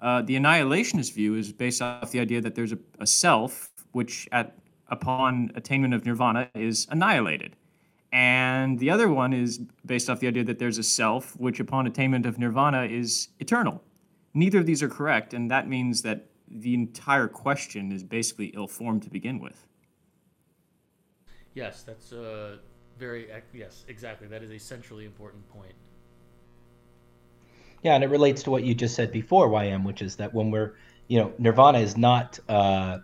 Uh, the annihilationist view is based off the idea that there's a, a self which, at upon attainment of nirvana, is annihilated. And the other one is based off the idea that there's a self which, upon attainment of nirvana, is eternal. Neither of these are correct, and that means that the entire question is basically ill-formed to begin with. Yes, that's uh, very ec- yes, exactly. That is a centrally important point. Yeah, and it relates to what you just said before, YM, which is that when we're, you know, nirvana is not, uh,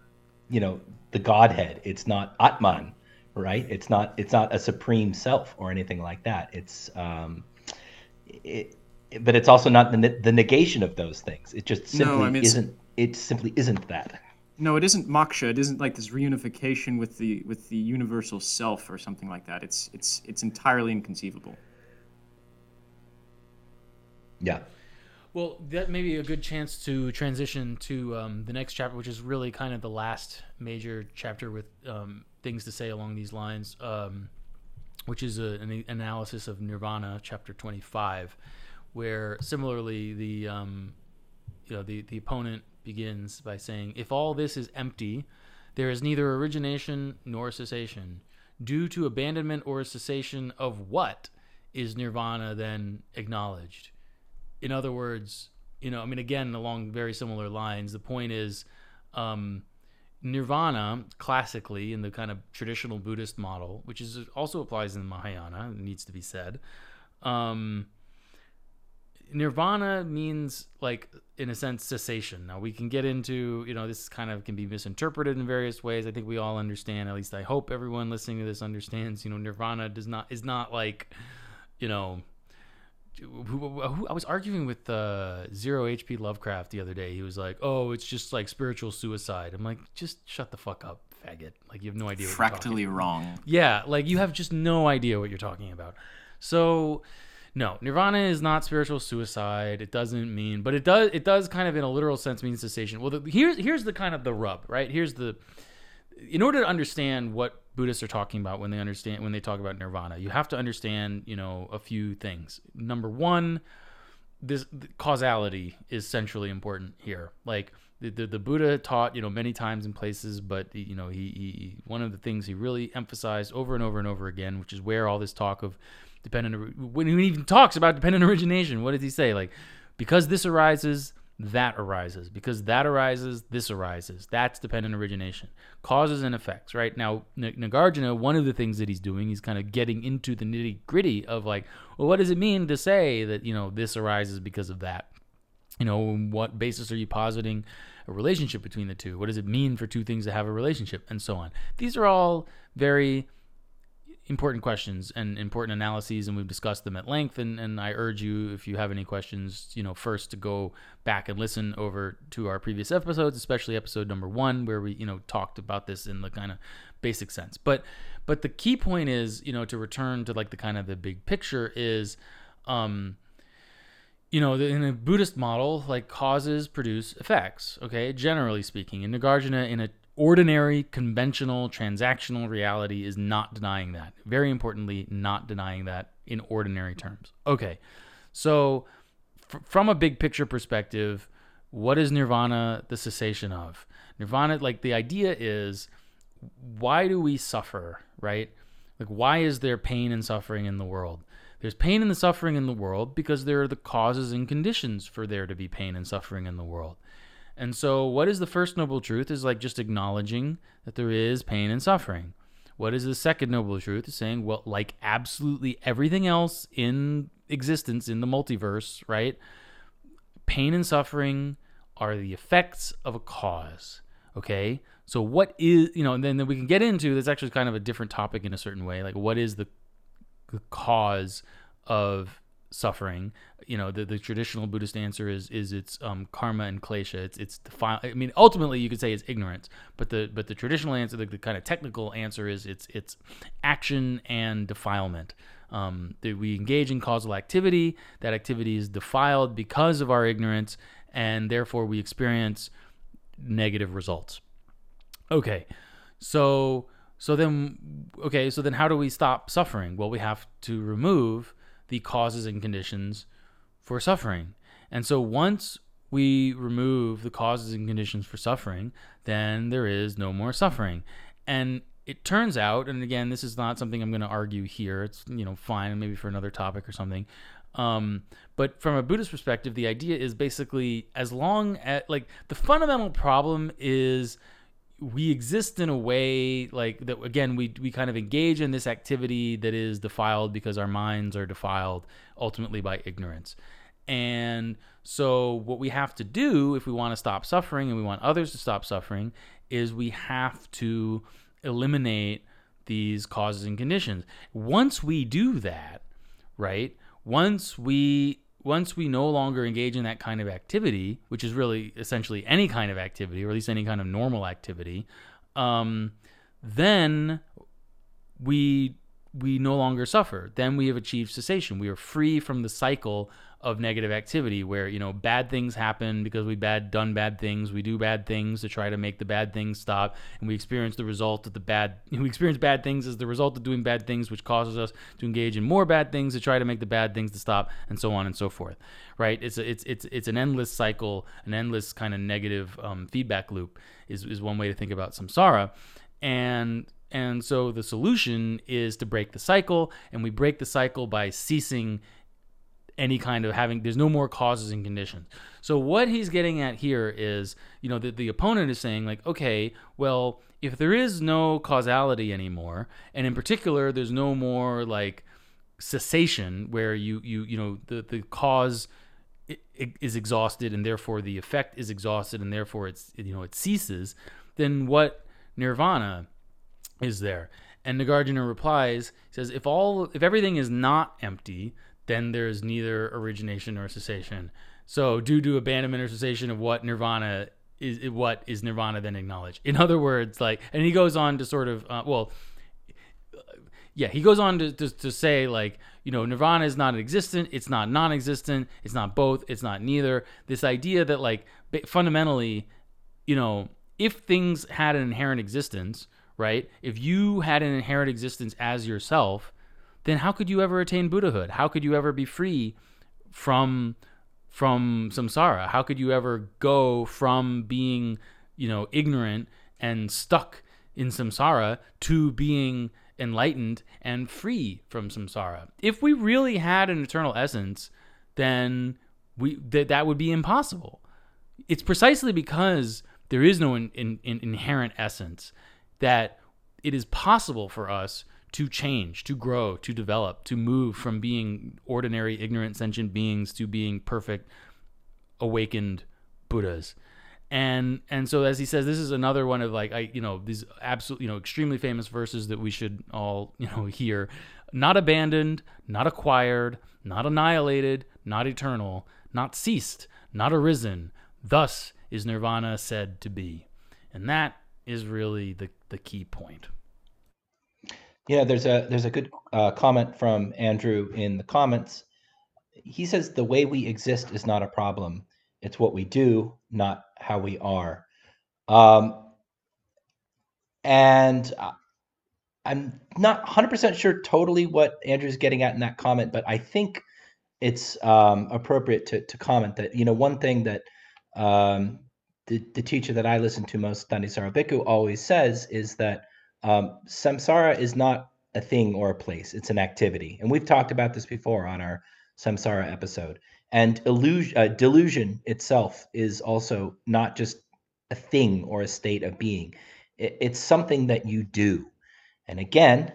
you know, the Godhead. It's not Atman, right? It's not. It's not a supreme self or anything like that. It's, um, it, but it's also not the, the negation of those things. It just simply No, I mean, isn't. It simply isn't that. No, it isn't moksha. It isn't like this reunification with the with the universal self or something like that. It's it's it's entirely inconceivable. Yeah. Well, that may be a good chance to transition to um, the next chapter, which is really kind of the last major chapter with um, things to say along these lines, um, which is a, an analysis of Nirvana, chapter 25, where similarly the um, you know the, the opponent begins by saying, "If all this is empty, there is neither origination nor cessation. Due to abandonment or cessation of what is Nirvana then acknowledged?" in other words, you know, I mean, again, along very similar lines, the point is um, nirvana, classically, in the kind of traditional Buddhist model, which is also applies in the Mahayana, needs to be said, Um, nirvana means like in a sense cessation now we can get into you know this kind of can be misinterpreted in various ways i think we all understand at least i hope everyone listening to this understands you know nirvana does not is not like you know who, who, I was arguing with uh, Zero HP Lovecraft the other day. He was like, "Oh, it's just like spiritual suicide." I'm like, "Just shut the fuck up, faggot! Like you have no idea." What you're talking Fractally wrong. yeah, like you have just no idea what you're talking about. So, no, nirvana is not spiritual suicide. It doesn't mean, but it does. It does kind of, in a literal sense, mean cessation. Well, the, here's here's the kind of the rub, right? Here's the. In order to understand what Buddhists are talking about when they understand when they talk about nirvana, you have to understand, you know, a few things. Number one, this causality is centrally important here. Like the, the, the Buddha taught, you know, many times in places, but you know, he, he one of the things he really emphasized over and over and over again, which is where all this talk of dependent when he even talks about dependent origination, what does he say? Like, because this arises, that arises. Because that arises, this arises. That's dependent origination. Causes and effects, right? Now, Nagarjuna, one of the things that he's doing, he's kind of getting into the nitty gritty of like, well, what does it mean to say that, you know, this arises because of that? You know, what basis are you positing a relationship between the two? What does it mean for two things to have a relationship? And so on. These are all very important questions and important analyses and we've discussed them at length and, and i urge you if you have any questions you know first to go back and listen over to our previous episodes especially episode number one where we you know talked about this in the kind of basic sense but but the key point is you know to return to like the kind of the big picture is um you know, in a Buddhist model, like causes produce effects. Okay, generally speaking, in Nagarjuna, in a ordinary, conventional, transactional reality, is not denying that. Very importantly, not denying that in ordinary terms. Okay, so from a big picture perspective, what is nirvana the cessation of? Nirvana, like the idea is, why do we suffer, right? Like, why is there pain and suffering in the world? There's pain and the suffering in the world because there are the causes and conditions for there to be pain and suffering in the world. And so, what is the first noble truth is like just acknowledging that there is pain and suffering. What is the second noble truth is saying, well, like absolutely everything else in existence in the multiverse, right? Pain and suffering are the effects of a cause. Okay? So, what is, you know, and then, then we can get into that's actually kind of a different topic in a certain way. Like, what is the the cause of suffering. You know, the, the traditional Buddhist answer is is it's um, karma and klesha. It's it's defi- I mean, ultimately you could say it's ignorance, but the but the traditional answer, the, the kind of technical answer is it's it's action and defilement. Um, that we engage in causal activity. That activity is defiled because of our ignorance, and therefore we experience negative results. Okay, so so then, okay, so then how do we stop suffering? Well, we have to remove the causes and conditions for suffering. And so once we remove the causes and conditions for suffering, then there is no more suffering. And it turns out, and again, this is not something I'm going to argue here. It's you know fine, maybe for another topic or something. Um, but from a Buddhist perspective, the idea is basically as long as like the fundamental problem is we exist in a way like that again we we kind of engage in this activity that is defiled because our minds are defiled ultimately by ignorance. And so what we have to do if we want to stop suffering and we want others to stop suffering is we have to eliminate these causes and conditions. Once we do that right once we once we no longer engage in that kind of activity, which is really essentially any kind of activity, or at least any kind of normal activity, um, then we we no longer suffer. Then we have achieved cessation. We are free from the cycle of negative activity where you know bad things happen because we bad done bad things. We do bad things to try to make the bad things stop. And we experience the result of the bad [LAUGHS] we experience bad things as the result of doing bad things which causes us to engage in more bad things to try to make the bad things to stop and so on and so forth right? It's a, it's it's it's an endless cycle an endless kind of negative um, feedback loop is, is one way to think about samsara. And and so the solution is to break the cycle and we break the cycle by ceasing any kind of having there's no more causes and conditions. So what he's getting at here is you know that the opponent is saying like okay well if there is no causality anymore and in particular there's no more like cessation where you you you know the the cause is exhausted and therefore the effect is exhausted and therefore it's you know it ceases then what nirvana is there? And nagarjuna replies says if all if everything is not empty then there's neither origination nor cessation so due to abandonment or cessation of what nirvana is what is nirvana then acknowledged in other words like and he goes on to sort of uh, well yeah, he goes on to, to, to say, like, you know, nirvana is not existent, it's not non existent, it's not both, it's not neither. This idea that, like, fundamentally, you know, if things had an inherent existence, right? If you had an inherent existence as yourself, then how could you ever attain Buddhahood? How could you ever be free from from samsara? How could you ever go from being, you know, ignorant and stuck in samsara to being enlightened and free from samsara? If we really had an eternal essence, then we th- that would be impossible. It's precisely because there is no in, in, in inherent essence that it is possible for us to change, to grow, to develop, to move from being ordinary, ignorant, sentient beings to being perfect, awakened Buddhas. And and so as he says, this is another one of like I you know these absolute you know extremely famous verses that we should all [LAUGHS] you know hear. Not abandoned, not acquired, not annihilated, not eternal, not ceased, not arisen. Thus is nirvana said to be, and that is really the the key point. Yeah, there's a there's a good uh, comment from Andrew in the comments. He says the way we exist is not a problem. It's what we do, not how we are. Um, and uh, I'm not 100% sure totally what Andrew's getting at in that comment, but I think it's um, appropriate to, to comment that, you know, one thing that um, the, the teacher that I listen to most, Thanissaro Bhikkhu, always says is that um, samsara is not a thing or a place, it's an activity. And we've talked about this before on our samsara episode. And illusion, uh, delusion itself is also not just a thing or a state of being, it, it's something that you do. And again,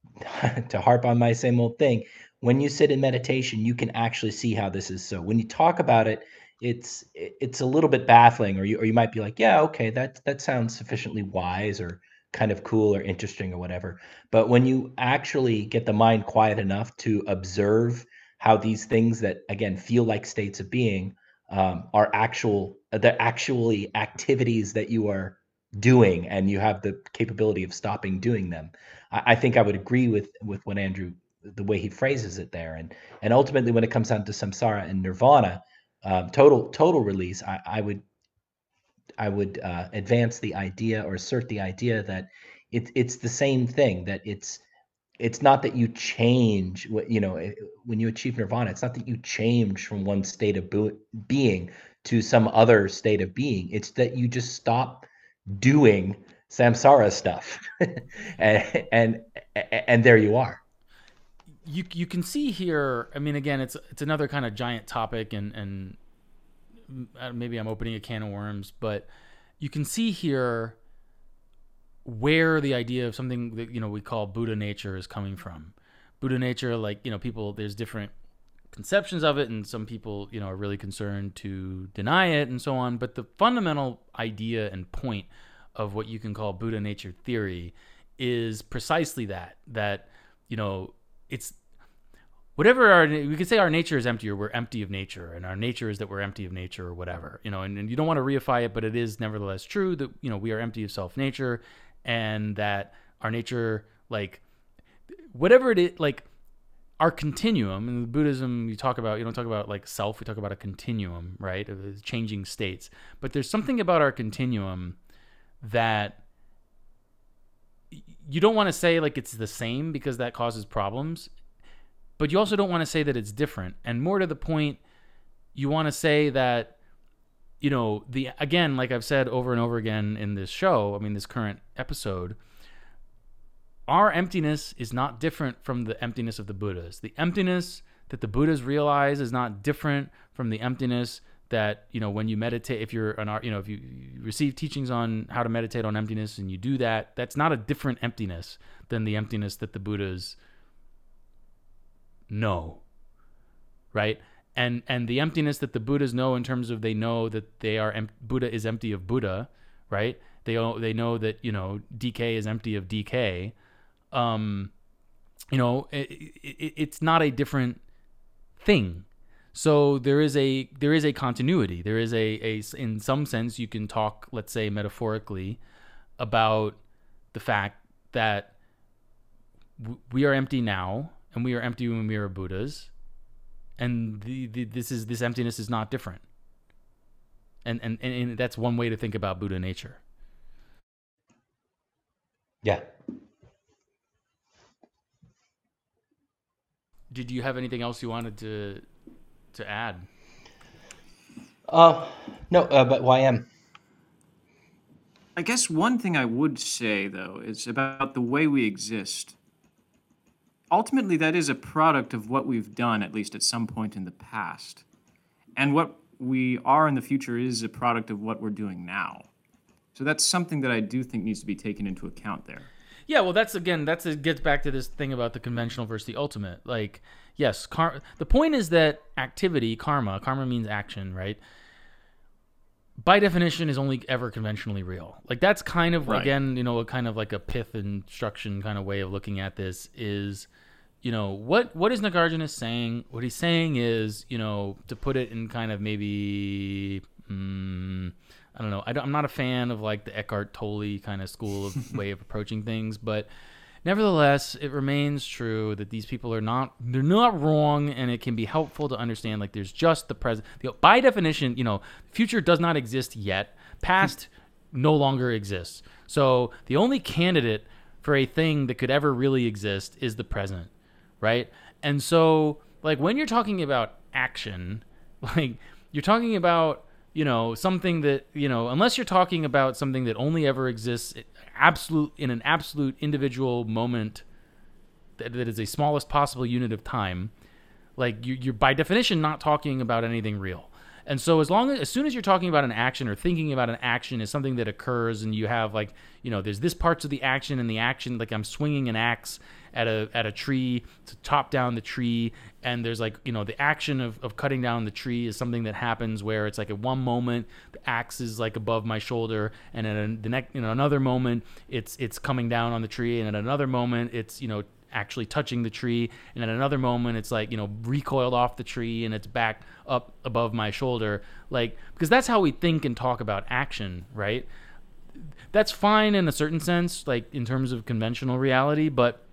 [LAUGHS] to harp on my same old thing, when you sit in meditation, you can actually see how this is so. When you talk about it, it's it's a little bit baffling, or you or you might be like, yeah, okay, that that sounds sufficiently wise or kind of cool or interesting or whatever. But when you actually get the mind quiet enough to observe how these things that again feel like states of being um, are actual, they're actually activities that you are doing, and you have the capability of stopping doing them. I, I think I would agree with with what Andrew the way he phrases it there, and and ultimately when it comes down to samsara and nirvana, um, total total release, I, I would I would uh, advance the idea or assert the idea that it's it's the same thing that it's it's not that you change what you know eh, when you achieve nirvana it's not that you change from one state of bo- being to some other state of being it's that you just stop doing samsara stuff [LAUGHS] and, and and there you are you you can see here. I mean, again, it's it's another kind of giant topic, and and maybe I'm opening a can of worms, but you can see here where the idea of something that you know we call Buddha nature is coming from. Buddha nature, like you know, people there's different conceptions of it, and some people you know are really concerned to deny it and so on. But the fundamental idea and point of what you can call Buddha nature theory is precisely that that you know it's whatever our we could say our nature is empty or we're empty of nature and our nature is that we're empty of nature or whatever you know and, and you don't want to reify it but it is nevertheless true that you know we are empty of self nature and that our nature like whatever it is like our continuum in buddhism you talk about you don't talk about like self we talk about a continuum right of changing states. But there's something about our continuum that you don't want to say like it's the same because that causes problems but you also don't want to say that it's different and more to the point you want to say that you know the again like i've said over and over again in this show i mean this current episode our emptiness is not different from the emptiness of the buddhas. The emptiness that the buddhas realize is not different from the emptiness that you know when you meditate if you're an art you know if you, you receive teachings on how to meditate on emptiness and you do that that's not a different emptiness than the emptiness that the buddhas know. Right? And and the emptiness that the Buddhas know in terms of they know that they are em- Buddha is empty of Buddha, right? They they know that, you know, DK is empty of DK. Um you know, it, it, it's not a different thing. So there is a there is a continuity. There is a, a in some sense you can talk, let's say metaphorically, about the fact that w- we are empty now and we are empty when we are Buddhas, and the, the, this is this emptiness is not different. And, and and that's one way to think about Buddha nature. Yeah. Did you have anything else you wanted to to add? Uh, no, uh, but YM. I guess one thing I would say, though, is about the way we exist. Ultimately, that is a product of what we've done, at least at some point in the past. And what we are in the future is a product of what we're doing now. So that's something that I do think needs to be taken into account there. Yeah, well, that's again, that's it gets back to this thing about the conventional versus the ultimate. Like, yes, car- the point is that activity, karma, karma means action, right? By definition, is only ever conventionally real. Like that's kind of Right. again, you know, a kind of like a pith instruction kind of way of looking at this is, you know, what what is Nagarjuna saying? What he's saying is, you know, to put it in kind of maybe. mm I don't know. I am not a fan of like the Eckhart Tolle kind of school of [LAUGHS] way of approaching things, but nevertheless, it remains true that these people are not they're not wrong, and it can be helpful to understand like there's just the present. By definition, you know, future does not exist yet. Past no longer exists. So the only candidate for a thing that could ever really exist is the present, right? And so like when you're talking about action, [LAUGHS] like you're talking about you know something that you know unless you're talking about something that only ever exists absolute in an absolute individual moment that, that is a smallest possible unit of time like you, you're by definition not talking about anything real. And so as long as as soon as you're talking about an action or thinking about an action is something that occurs and you have like you know there's this parts of the action and the action like i'm swinging an axe at a at a tree to top down the tree. And there's like you know the action of, of cutting down the tree is something that happens where it's like at one moment the axe is like above my shoulder. And at the next know another moment it's it's coming down on the tree. And at another moment it's you know actually touching the tree. And at another moment it's like you know recoiled off the tree and it's back up above my shoulder. Like because that's how we think and talk about action right? That's fine in a certain sense like in terms of conventional reality but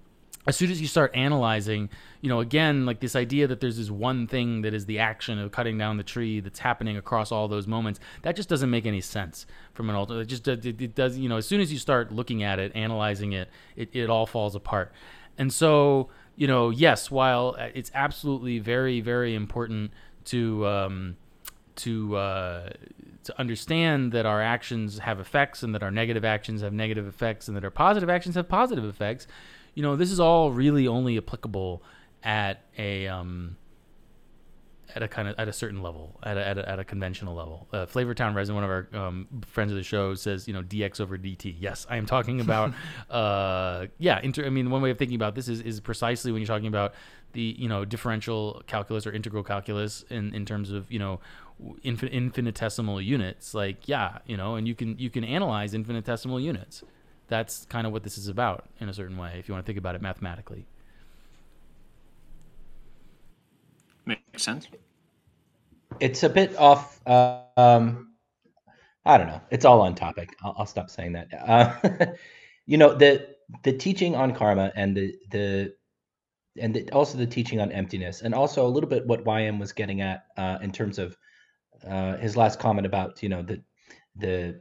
as soon as you start analyzing, you know, again, like this idea that there's this one thing that is the action of cutting down the tree that's happening across all those moments, that just doesn't make any sense from an ultimate. It just it, it does, you know, as soon as you start looking at it, analyzing it, it, it all falls apart. And so, you know, yes, while it's absolutely very, very important to um, to uh, to understand that our actions have effects and that our negative actions have negative effects and that our positive actions have positive effects you know, this is all really only applicable at a um, at a kind of at a certain level, at a, at a, at a conventional level. Uh, Flavortown Resin, one of our um, friends of the show, says you know dx over dt. Yes, I am talking [LAUGHS] about uh, yeah. Inter- I mean, one way of thinking about this is is precisely when you're talking about the you know differential calculus or integral calculus in in terms of you know infin- infinitesimal units. Like yeah, you know, and you can you can analyze infinitesimal units that's kind of what this is about in a certain way if you want to think about it mathematically Makes sense. It's a bit off. Uh, um, I don't know. It's all on topic. I'll, I'll stop saying that. Uh, [LAUGHS] you know the the teaching on karma and the the and the, also the teaching on emptiness, and also a little bit what YM was getting at uh, in terms of uh, his last comment about you know the the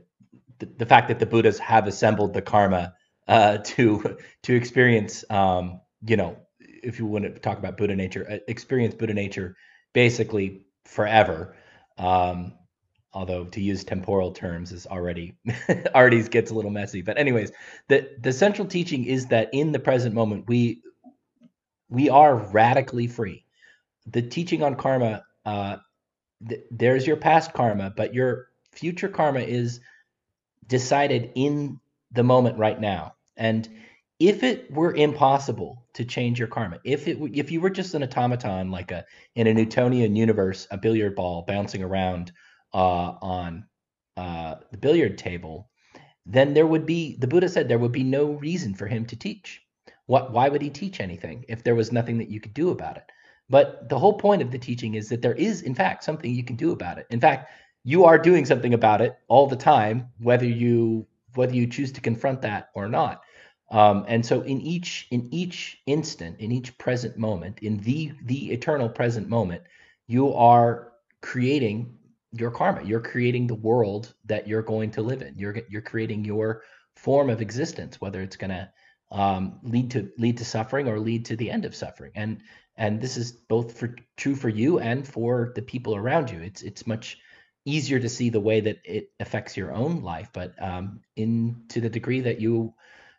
the, the fact that the Buddhas have assembled the karma uh, to to experience, um, you know, if you want to talk about Buddha nature, uh, experience Buddha nature basically forever. Um, although to use temporal terms is already [LAUGHS] already gets a little messy. But anyways, the the central teaching is that in the present moment we we are radically free. The teaching on karma, uh, th- there's your past karma, but your future karma is decided in the moment right now. And if it were impossible to change your karma, if it if you were just an automaton like a in a Newtonian universe, a billiard ball bouncing around uh, on uh, the billiard table, then there would be the Buddha said there would be no reason for him to teach. What why would he teach anything if there was nothing that you could do about it? But the whole point of the teaching is that there is in fact something you can do about it. In fact, you are doing something about it all the time, whether you whether you choose to confront that or not. Um, and so in each in each instant, in each present moment, in the the eternal present moment, you are creating your karma. You're creating the world that you're going to live in. You're you're creating your form of existence, whether it's going to um, lead to lead to suffering or lead to the end of suffering. And and this is both for true for you and for the people around you. It's it's much easier to see the way that it affects your own life, but um, in to the degree that you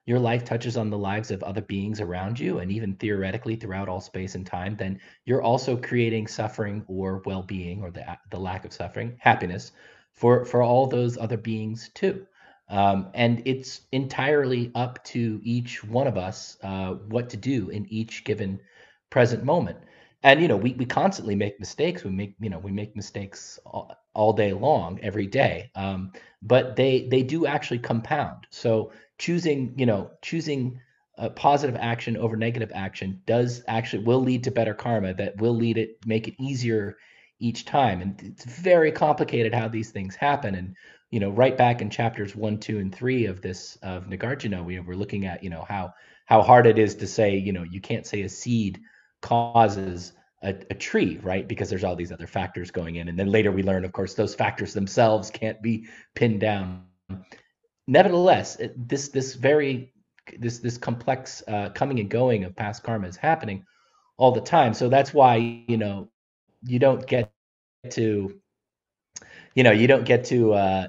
your life touches on the lives of other beings around you and even theoretically throughout all space and time then you're also creating suffering or well-being or the, the lack of suffering happiness for for all those other beings too. Um, and it's entirely up to each one of us uh, what to do in each given present moment. And you know we, we constantly make mistakes. We make you know we make mistakes all day long every day. Um, but they they do actually compound. So choosing, you know, choosing a positive action over negative action does actually will lead to better karma that will lead it make it easier each time. And it's very complicated how these things happen. And you know right back in chapters one two and three of this of nagarjuna we were looking at you know how how hard it is to say you know you can't say a seed causes a, a, tree right because there's all these other factors going in and then later we learn of course those factors themselves can't be pinned down nevertheless, it, this this very this this complex uh, coming and going of past karma is happening all the time. So that's why you know you don't get to you know you don't get to uh,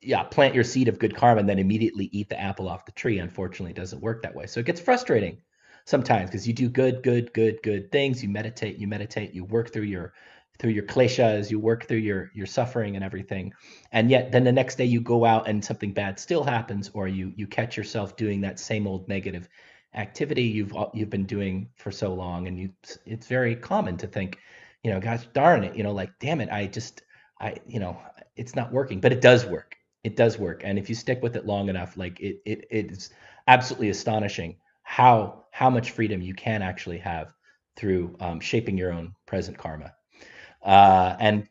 yeah plant your seed of good karma and then immediately eat the apple off the tree. Unfortunately, it doesn't work that way. So it gets frustrating sometimes because you do good, good, good, good things. You meditate, you meditate, you work through your through your kleshas, you work through your your suffering and everything, and yet then the next day you go out and something bad still happens, or you you catch yourself doing that same old negative activity you've you've been doing for so long, and you it's very common to think, you know, gosh darn it, you know, like damn it, I just I you know it's not working, but it does work. It does work, and if you stick with it long enough, like it it it's absolutely astonishing how how much freedom you can actually have through um, shaping your own present karma. Uh, and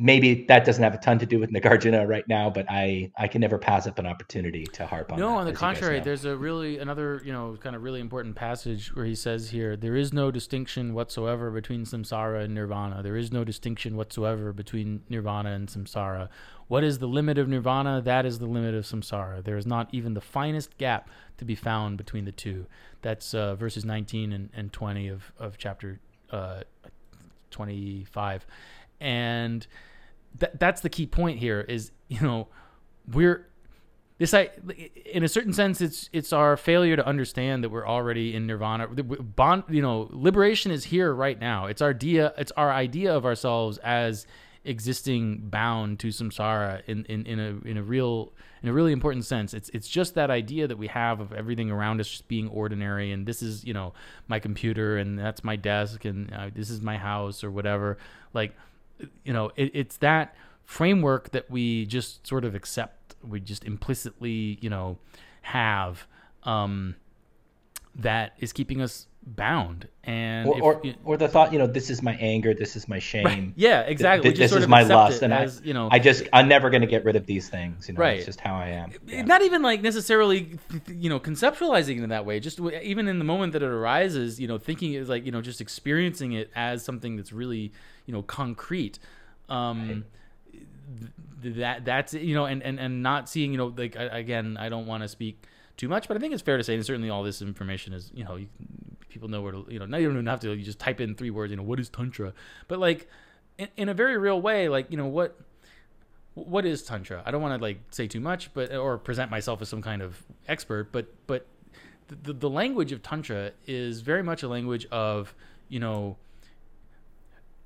maybe that doesn't have a ton to do with Nagarjuna right now, but I I can never pass up an opportunity to harp on. No, that, on the contrary, there's a really another you know kind of really important passage where he says here there is no distinction whatsoever between samsara and nirvana. There is no distinction whatsoever between nirvana and samsara. What is the limit of nirvana? That is the limit of samsara. There is not even the finest gap to be found between the two. That's uh, verses 19 and, and 20 of, of chapter uh, 25 and th- that's the key point here is you know we're this I in a certain sense it's it's our failure to understand that we're already in nirvana bond you know liberation is here right now it's our idea it's our idea of ourselves as existing bound to samsara in, in, in a in a real in a really important sense. It's it's just that idea that we have of everything around us just being ordinary, and this is you know my computer, and that's my desk, and uh, this is my house or whatever. Like, you know, it, it's that framework that we just sort of accept. We just implicitly you know have um, that is keeping us bound and or, if, or, or, the thought you know this is my anger this is my shame right. yeah exactly this, is my lust and as, I, you know i just i'm never going to get rid of these things you know right. it's just how i am yeah. not even like necessarily you know conceptualizing it in that way just even in the moment that it arises you know thinking is like you know just experiencing it as something that's really you know concrete um right. that that's you know and and and not seeing you know like again i don't want to speak too much, but I think it's fair to say, and certainly all this information is, you know, you, people know where to, you know, not you don't even have to, you just type in three words, you know, what is Tantra? But like, in, in a very real way, like, you know, what, what is Tantra? I don't want to like say too much, but, or present myself as some kind of expert, but, but the, the language of Tantra is very much a language of, you know,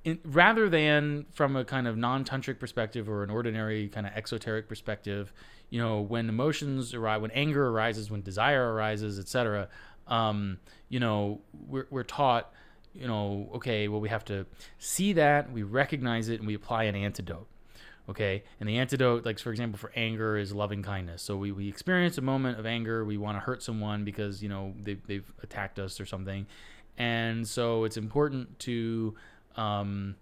in, rather than from a kind of non-tantric perspective or an ordinary kind of exoteric perspective, you know, when emotions arise, when anger arises, when desire arises, etc., um, you know, we're, we're taught, you know, okay, well, we have to see that, we recognize it, and we apply an antidote. Okay, and the antidote, like for example, for anger is loving kindness. So we, we experience a moment of anger, we want to hurt someone because you know they've, they've attacked us or something, and so it's important to um,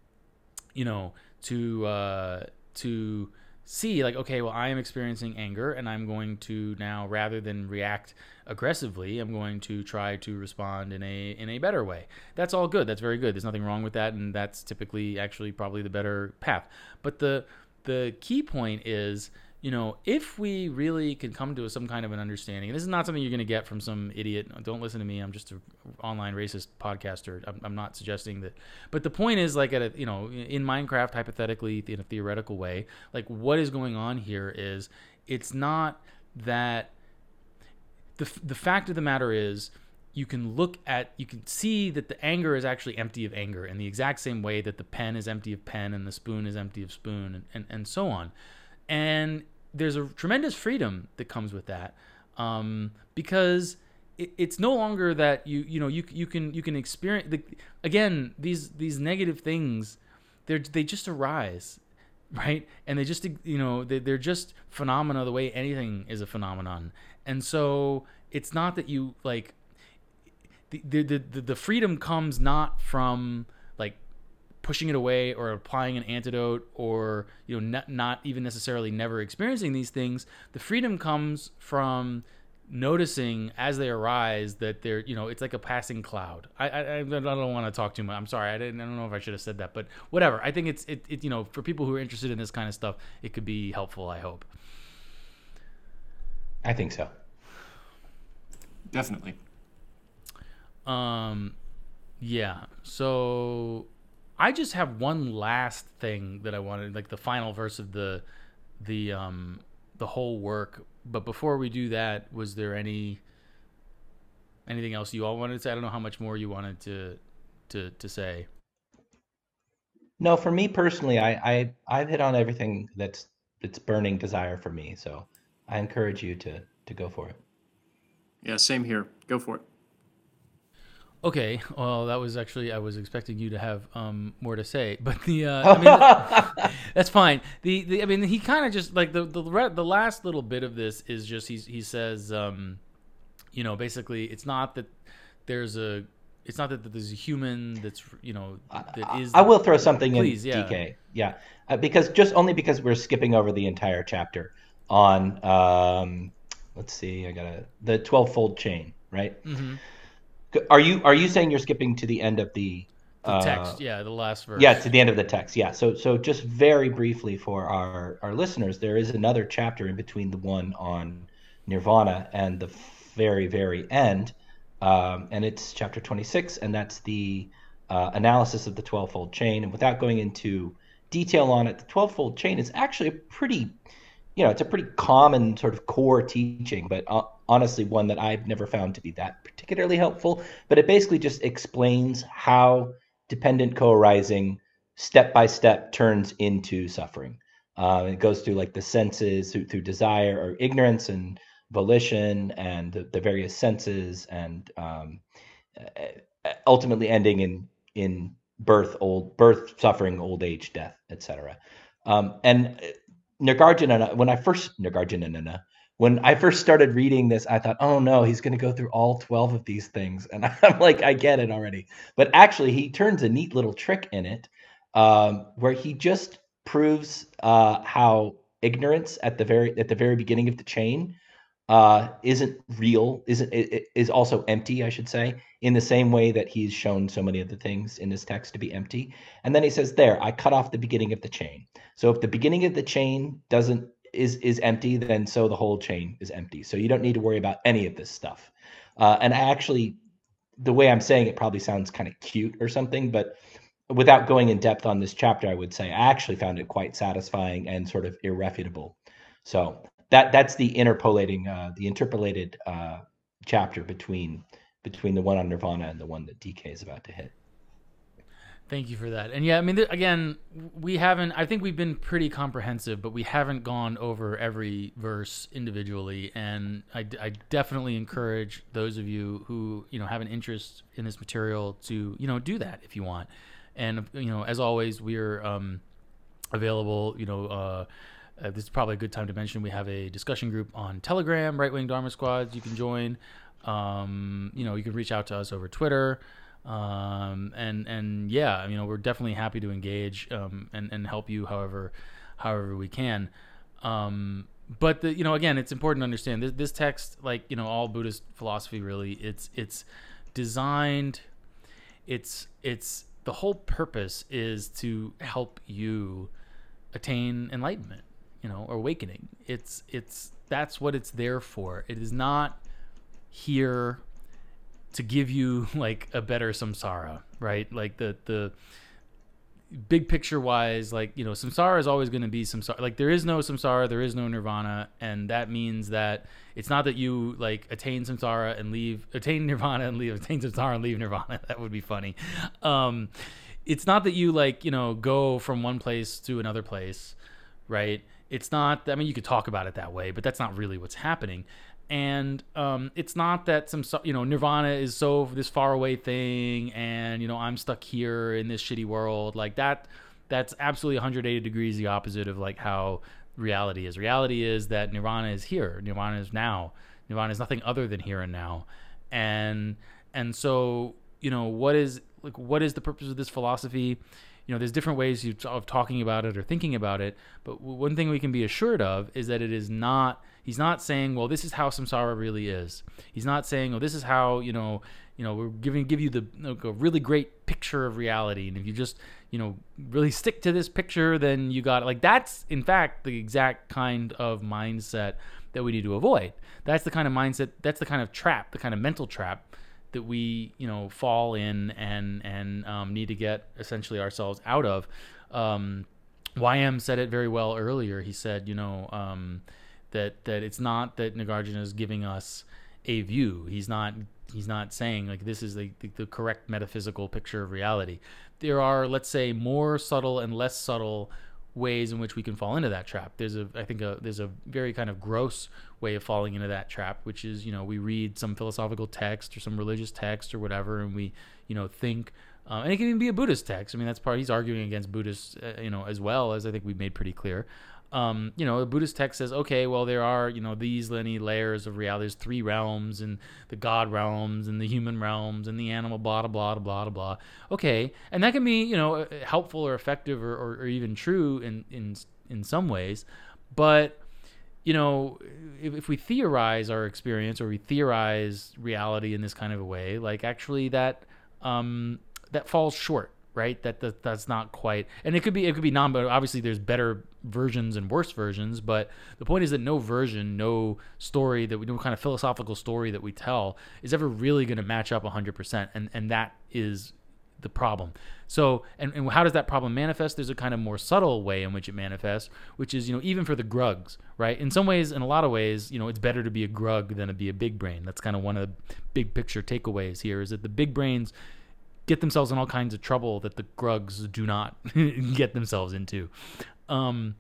you know, to uh, to see like, okay, well, I am experiencing anger, and I'm going to now, rather than react aggressively, I'm going to try to respond in a in a better way. That's all good. That's very good. There's nothing wrong with that, and that's typically actually probably the better path. But the the key point is you know, if we really can come to some kind of an understanding, and this is not something you're going to get from some idiot. Don't listen to me. I'm just an online racist podcaster. I'm, I'm, not suggesting that. But the point is, like, at a, you know, in Minecraft, hypothetically, in a theoretical way, like, what is going on here is it's not that the, the fact of the matter is you can look at you can see that the anger is actually empty of anger in the exact same way that the pen is empty of pen and the spoon is empty of spoon and, and, and so on and there's a tremendous freedom that comes with that um, because it, it's no longer that you you know you you can you can experience the, again these these negative things they they just arise [LAUGHS] right? And they just you know they, they're just phenomena the way anything is a phenomenon. And so it's not that you like the the the, the freedom comes not from pushing it away or applying an antidote or you know not, not even necessarily never experiencing these things the freedom comes from noticing as they arise that they're you know it's like a passing cloud. I i, I don't want to talk too much i'm sorry i didn't i don't know if i should have said that but whatever. I think it's it, it you know for people who are interested in this kind of stuff it could be helpful i hope. I think so. Definitely. Um yeah so I just have one last thing that I wanted, like the final verse of the the um the whole work. But before we do that, was there any anything else you all wanted to say? I don't know how much more you wanted to to to say. No, for me personally, I, I I've hit on everything that's that's burning desire for me. So I encourage you to to go for it. Yeah, same here. Go for it. Okay, well, that was actually I was expecting you to have um, more to say, but the uh, I mean, [LAUGHS] that's fine. The, the I mean, he kind of just like the the the last little bit of this is just he he says, um, you know, basically it's not that there's a it's not that there's a human that's you know that is. I will throw something please, in yeah. DK, yeah, uh, because just only because we're skipping over the entire chapter on um, let's see, I got a the twelve fold chain, right? Mm-hmm. Are you are you saying you're skipping to the end of the, the text? Uh, yeah, the last verse. Yeah, to the end of the text. Yeah. So so just very briefly for our our listeners, there is another chapter in between the one on Nirvana and the very very end, um, and it's chapter 26, and that's the uh, analysis of the twelvefold chain. And without going into detail on it, the twelvefold chain is actually a pretty you know, it's a pretty common sort of core teaching, but uh, honestly, one that I've never found to be that particularly helpful. But it basically just explains how dependent co-arising step by step turns into suffering. Uh, it goes through like the senses, through, through desire or ignorance and volition and the, the various senses, and um, ultimately ending in in birth, old birth, suffering, old age, death, etc. Um, and Nagarjuna, when I first Nagarjuna, when I first started reading this, I thought, oh no, he's going to go through all 12 of these things. And [LAUGHS] I'm like, I get it already. But actually, he turns a neat little trick in it um, where he just proves uh, how ignorance at the very at the very beginning of the chain uh, isn't real, isn't is also empty, I should say, in the same way that he's shown so many of the things in this text to be empty. And then he says, "There, I cut off the beginning of the chain." So if the beginning of the chain doesn't is is empty, then so the whole chain is empty. So you don't need to worry about any of this stuff. Uh, and I actually, the way I'm saying it probably sounds kind of cute or something, but without going in depth on this chapter, I would say I actually found it quite satisfying and sort of irrefutable. So that that's the interpolating, uh, the interpolated uh, chapter between between the one on Nirvana and the one that DK is about to hit. Thank you for that. And yeah, I mean, th- again, we haven't. I think we've been pretty comprehensive, but we haven't gone over every verse individually. And I, I definitely encourage those of you who you know have an interest in this material to you know do that if you want. And you know, as always, we're um, available. You know. Uh, uh, this is probably a good time to mention we have a discussion group on Telegram, Right Wing Dharma Squads. You can join. Um, you know, you can reach out to us over Twitter um, and and yeah, you know, we're definitely happy to engage um, and and help you however however we can. Um, but the, you know, again, it's important to understand this, this text, like you know, all Buddhist philosophy, really, it's it's designed. It's it's the whole purpose is to help you attain enlightenment, you know, awakening. It's it's that's what it's there for. It is not here to give you [LAUGHS] like a better samsara, right? Like the the big picture wise, like you know, samsara is always going to be samsara. Like there is no samsara, there is no nirvana, and that means that it's not that you like attain samsara and leave, attain nirvana and leave, [LAUGHS] attain samsara and leave nirvana. [LAUGHS] That would be funny. Um, it's not that you like you know go from one place to another place, right? It's not. I mean, you could talk about it that way, but that's not really what's happening. And um, it's not that some you know nirvana is so this far away thing and you know i'm stuck here in this shitty world like that that's absolutely 180 degrees the opposite of like how reality is. Reality is that nirvana is here. Nirvana is now. Nirvana is nothing other than here and now. And and so you know what is like what is the purpose of this philosophy you know there's different ways of talking about it or thinking about it but one thing we can be assured of is that it is not He's not saying, well, this is how samsara really is. He's not saying, oh, this is how you know, you know, we're giving give you the like, a really great picture of reality, and if you just you know really stick to this picture, then you got it. Like that's in fact the exact kind of mindset that we need to avoid. That's the kind of mindset. That's the kind of trap, the kind of mental trap that we you know fall in and and um, need to get essentially ourselves out of. Um, YM said it very well earlier. He said, you know. Um, that that it's not that Nagarjuna is giving us a view. He's not he's not saying like this is the, the, the, correct metaphysical picture of reality. There are let's say more subtle and less subtle ways in which we can fall into that trap. There's a I think a there's a very kind of gross way of falling into that trap, which is you know we read some philosophical text or some religious text or whatever, and we you know think. Uh, and it can even be a Buddhist text. I mean, that's part. He's arguing against Buddhists, uh, you know, as well as I think we've made pretty clear um, you know, the Buddhist text says, okay, well, there are, you know, these many layers of reality. There's three realms, and the God realms, and the human realms, and the animal, blah, blah, blah, blah, blah. Okay, and that can be, you know, helpful or effective or, or, or even true in, in, in some ways. But, you know, if, if we theorize our experience or we theorize reality in this kind of a way, like actually that, um, that falls short right? That, that that's not quite and it could be it could be non but obviously there's better versions and worse versions but the point is that no version no story that we no kind of philosophical story that we tell is ever really going to match up 100% and and that is the problem. So and, and how does that problem manifest? There's a kind of more subtle way in which it manifests which is you know even for the grugs right? In some ways in a lot of ways you know it's better to be a grug than to be a big brain. That's kind of one of the big picture takeaways here is that the big brains get themselves in all kinds of trouble that the grugs do not [LAUGHS] get themselves into. Um,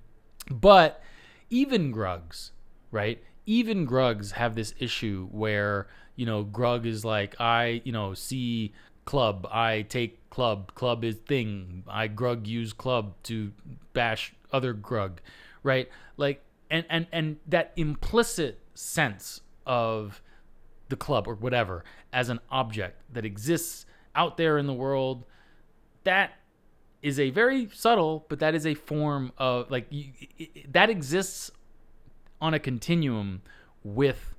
but even grugs, right? Even grugs have this issue where, you know, grug is like, I, you know, see club, I take club, club is thing, I grug use club to bash other grug, right? Like, and, and, and that implicit sense of the club or whatever as an object that exists out there in the world, that is a very subtle, but that is a form of like you, it, that exists on a continuum with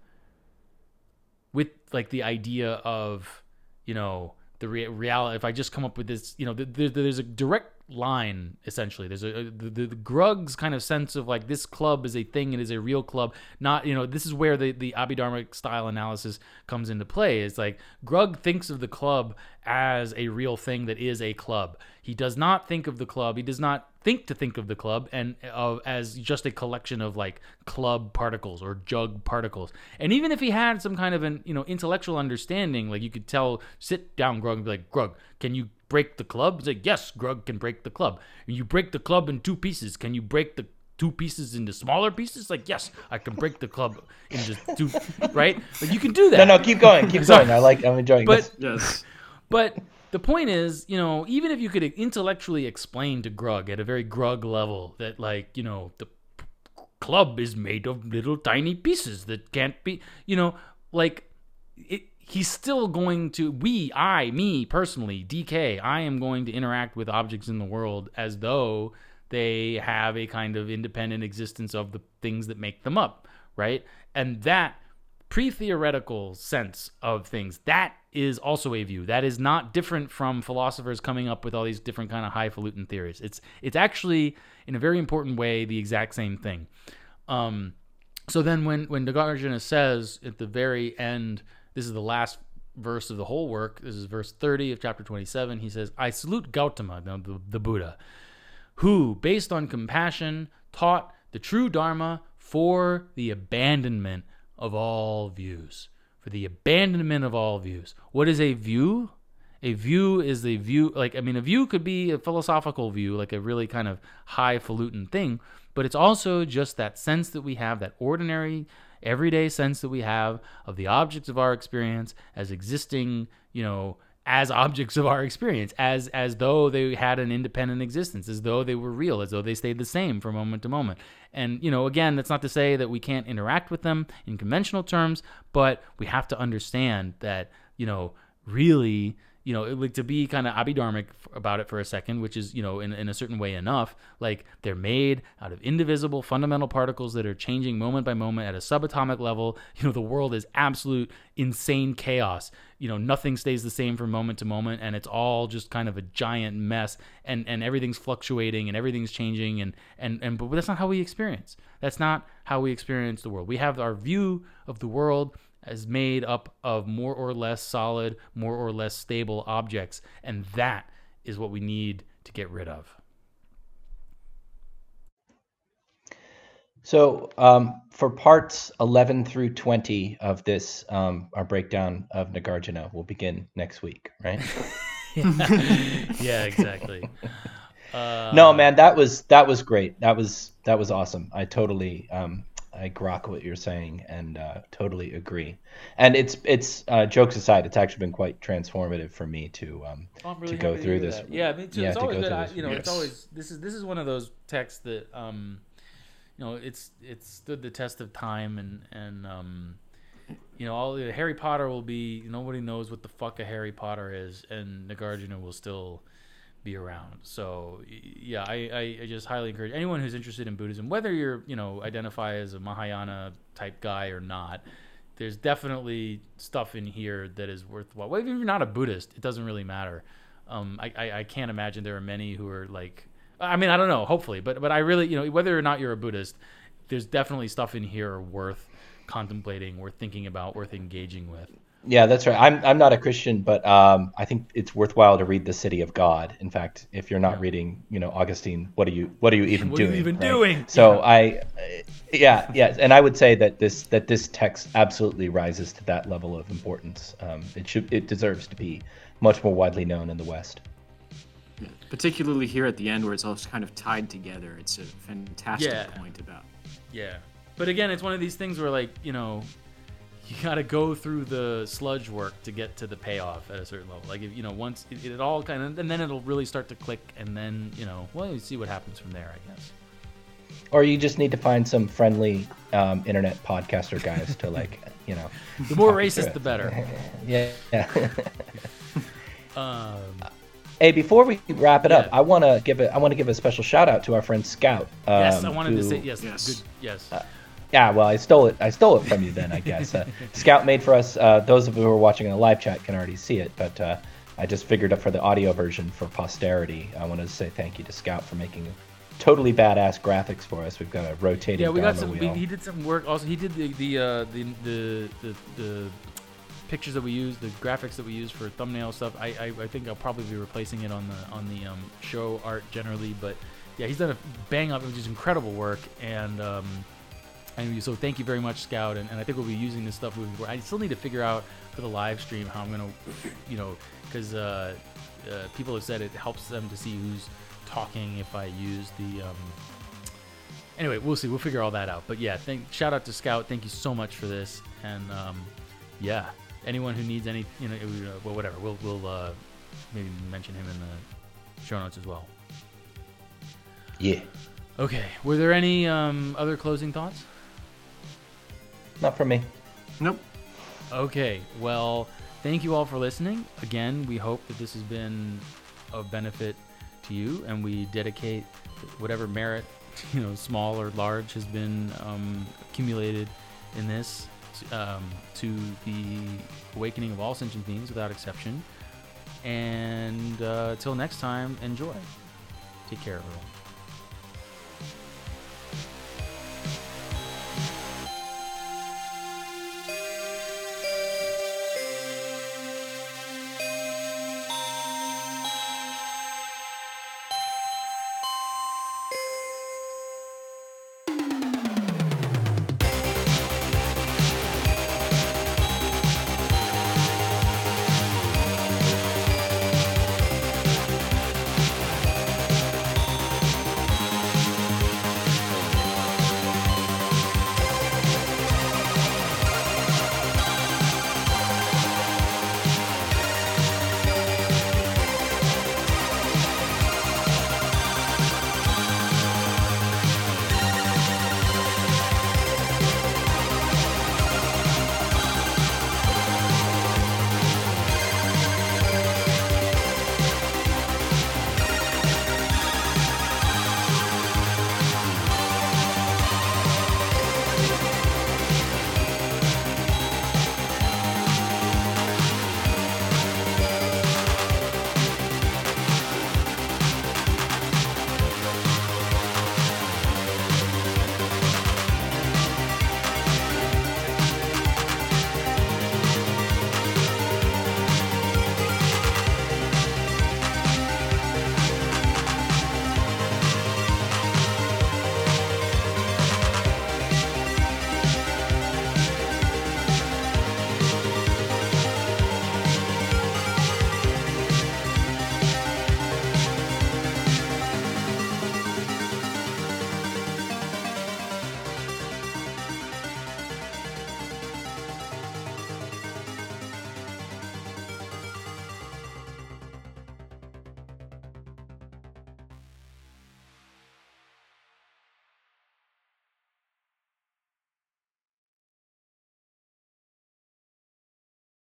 with like the idea of you know the rea- reality. If I just come up with this, you know, there's a direct line essentially. There's a, a the, the, grug's kind of sense of like this club is a thing it is a real club not you know this is where the the abhidharmic style analysis comes into play. It's like grug thinks of the club as a real thing that is a club. He does not think of the club he does not think to think of the club and uh, as just a collection of like club particles or jug particles. And even if he had some kind of an you know intellectual understanding, like you could tell, sit down, Grug, and be like, Grug, can you break the club? He's like, yes, Grug can break the club. You break the club in two pieces. Can you break the two pieces into smaller pieces? Like, yes, I can break the club into two, [LAUGHS] right? Like you can do that. No, no, keep going, keep [LAUGHS] going. I like, I'm enjoying But this. Yes. but the point is, you know, even if you could intellectually explain to Grug at a very Grug level that, like, you know, the club is made of little tiny pieces that can't be, you know, like, it, he's still going to, we, I, me personally, DK, I am going to interact with objects in the world as though they have a kind of independent existence of the things that make them up, right? And that pre-theoretical sense of things. That is also a view. That is not different from philosophers coming up with all these different kind of highfalutin theories. It's it's actually in a very important way the exact same thing. Um, so then when when Nagarjuna says at the very end this is the last verse of the whole work this is verse 30 of chapter 27 he says i salute gautama the, the buddha who, based on compassion, taught the true Dharma for the abandonment of all views. For the abandonment of all views. What is a view? A view is a view, like, I mean, a view could be a philosophical view, like a really kind of highfalutin thing, but it's also just that sense that we have, that ordinary, everyday sense that we have of the objects of our experience as existing, you know, as objects of our experience as as though they had an independent existence as though they were real as though they stayed the same from moment to moment. And you know again that's not to say that we can't interact with them in conventional terms but we have to understand that you know really you know, like to be kind of abhidharmic about it for a second, which is, you know, in, in a certain way enough, like they're made out of indivisible fundamental particles that are changing moment by moment at a subatomic level. [LAUGHS] You know, the world is absolute insane chaos. You know, nothing stays the same from moment to moment, and it's all just kind of a giant mess, and, and everything's fluctuating and everything's changing, and, and, and but that's not how we experience. That's not how we experience the world. We have our view of the world is made up of more or less solid, more or less stable objects, and that is what we need to get rid of. So um, for parts 11 through 20 of this, um, our breakdown of Nagarjuna will begin next week, right? [LAUGHS] yeah, exactly. Uh, [LAUGHS] no, man, that was that was great. That was that was awesome. I totally um, I grok what you're saying and uh, totally agree. And it's it's uh, jokes aside, it's actually been quite transformative for me to um, Oh, really to go happy through hear this. that. Yeah, me too. Yeah, it's to always go been, I- this. you know, it's always this is this is one of those texts that um, you know, it's it's stood the test of time and and um, you know, all Harry Potter will be nobody knows what the fuck a Harry Potter is, and Nagarjuna will still be around. So yeah, I, I, just highly encourage anyone who's interested in Buddhism, whether you're you know identify as a Mahayana type guy or not. There's definitely stuff in here that is worthwhile. Well, even if you're not a Buddhist, it doesn't really matter. Um, I, I, I can't imagine there are many who are like, I mean, I don't know, hopefully, but but I really, you know, whether or not you're a Buddhist, there's definitely stuff in here worth contemplating, worth thinking about, worth engaging with. Yeah, that's right. I'm I'm not a Christian, but um, I think it's worthwhile to read the City of God. In fact, if you're not reading, you know, Augustine, what are you what are you even What are you doing? even right? doing? So I, uh, yeah, yeah, and I would say that this that this text absolutely rises to that level of importance. Um, it should it deserves to be much more widely known in the West. Particularly here at the end where it's all kind of tied together. It's a fantastic Yeah. point about. Yeah. But again, it's one of these things where like, you know, you got to go through the sludge work to get to the payoff at a certain level. Like if, you know, once it, it all kind of and then it'll really start to click and then, you know, well, you see what happens from there, I guess. Or you just need to find some friendly um, internet podcaster guys to like, [LAUGHS] you know, The more Talk you through racist the better. [LAUGHS] yeah. yeah. [LAUGHS] Um, Hey, before we wrap it up, I want to give a I want to give a special shout out to our friend Scout. yes, I um, wanted to say yes. Yes. Good. Yes. Yeah, well, I stole it. I stole it from you then, I [LAUGHS] guess. Uh, Scout made for us. Uh, those of you who are watching in the live chat can already see it, but uh, I just figured up for the audio version for posterity. I wanted to say thank you to Scout for making totally badass graphics for us. We've got a rotating yeah, we got some. We, he did some work. Also, he did the the uh, the, the the the pictures that we use, the graphics that we use for thumbnail stuff. I, I, I think I'll probably be replacing it on the on the um, show art generally, but yeah, he's done a bang up, which is incredible work, and um, and so thank you very much, Scout. And, and I think we'll be using this stuff moving forward. I still need to figure out for the live stream how I'm gonna, you know, because uh, uh, people have said it helps them to see who's talking if I use the. Um, anyway, we'll see. We'll figure all that out. But yeah, thank shout out to Scout. Thank you so much for this. And um, yeah, anyone who needs any, you know, uh, well, whatever, we'll we'll uh, maybe mention him in the show notes as well. Yeah. Okay. Were there any um, other closing thoughts? Not for me. Nope. Okay. Well, thank you all for listening. Again, we hope that this has been of benefit to you, and we dedicate whatever merit, [LAUGHS] you know, small or large, has been um, accumulated in this um, to the awakening of all sentient beings without exception. And uh, till next time, enjoy. Take care, everyone.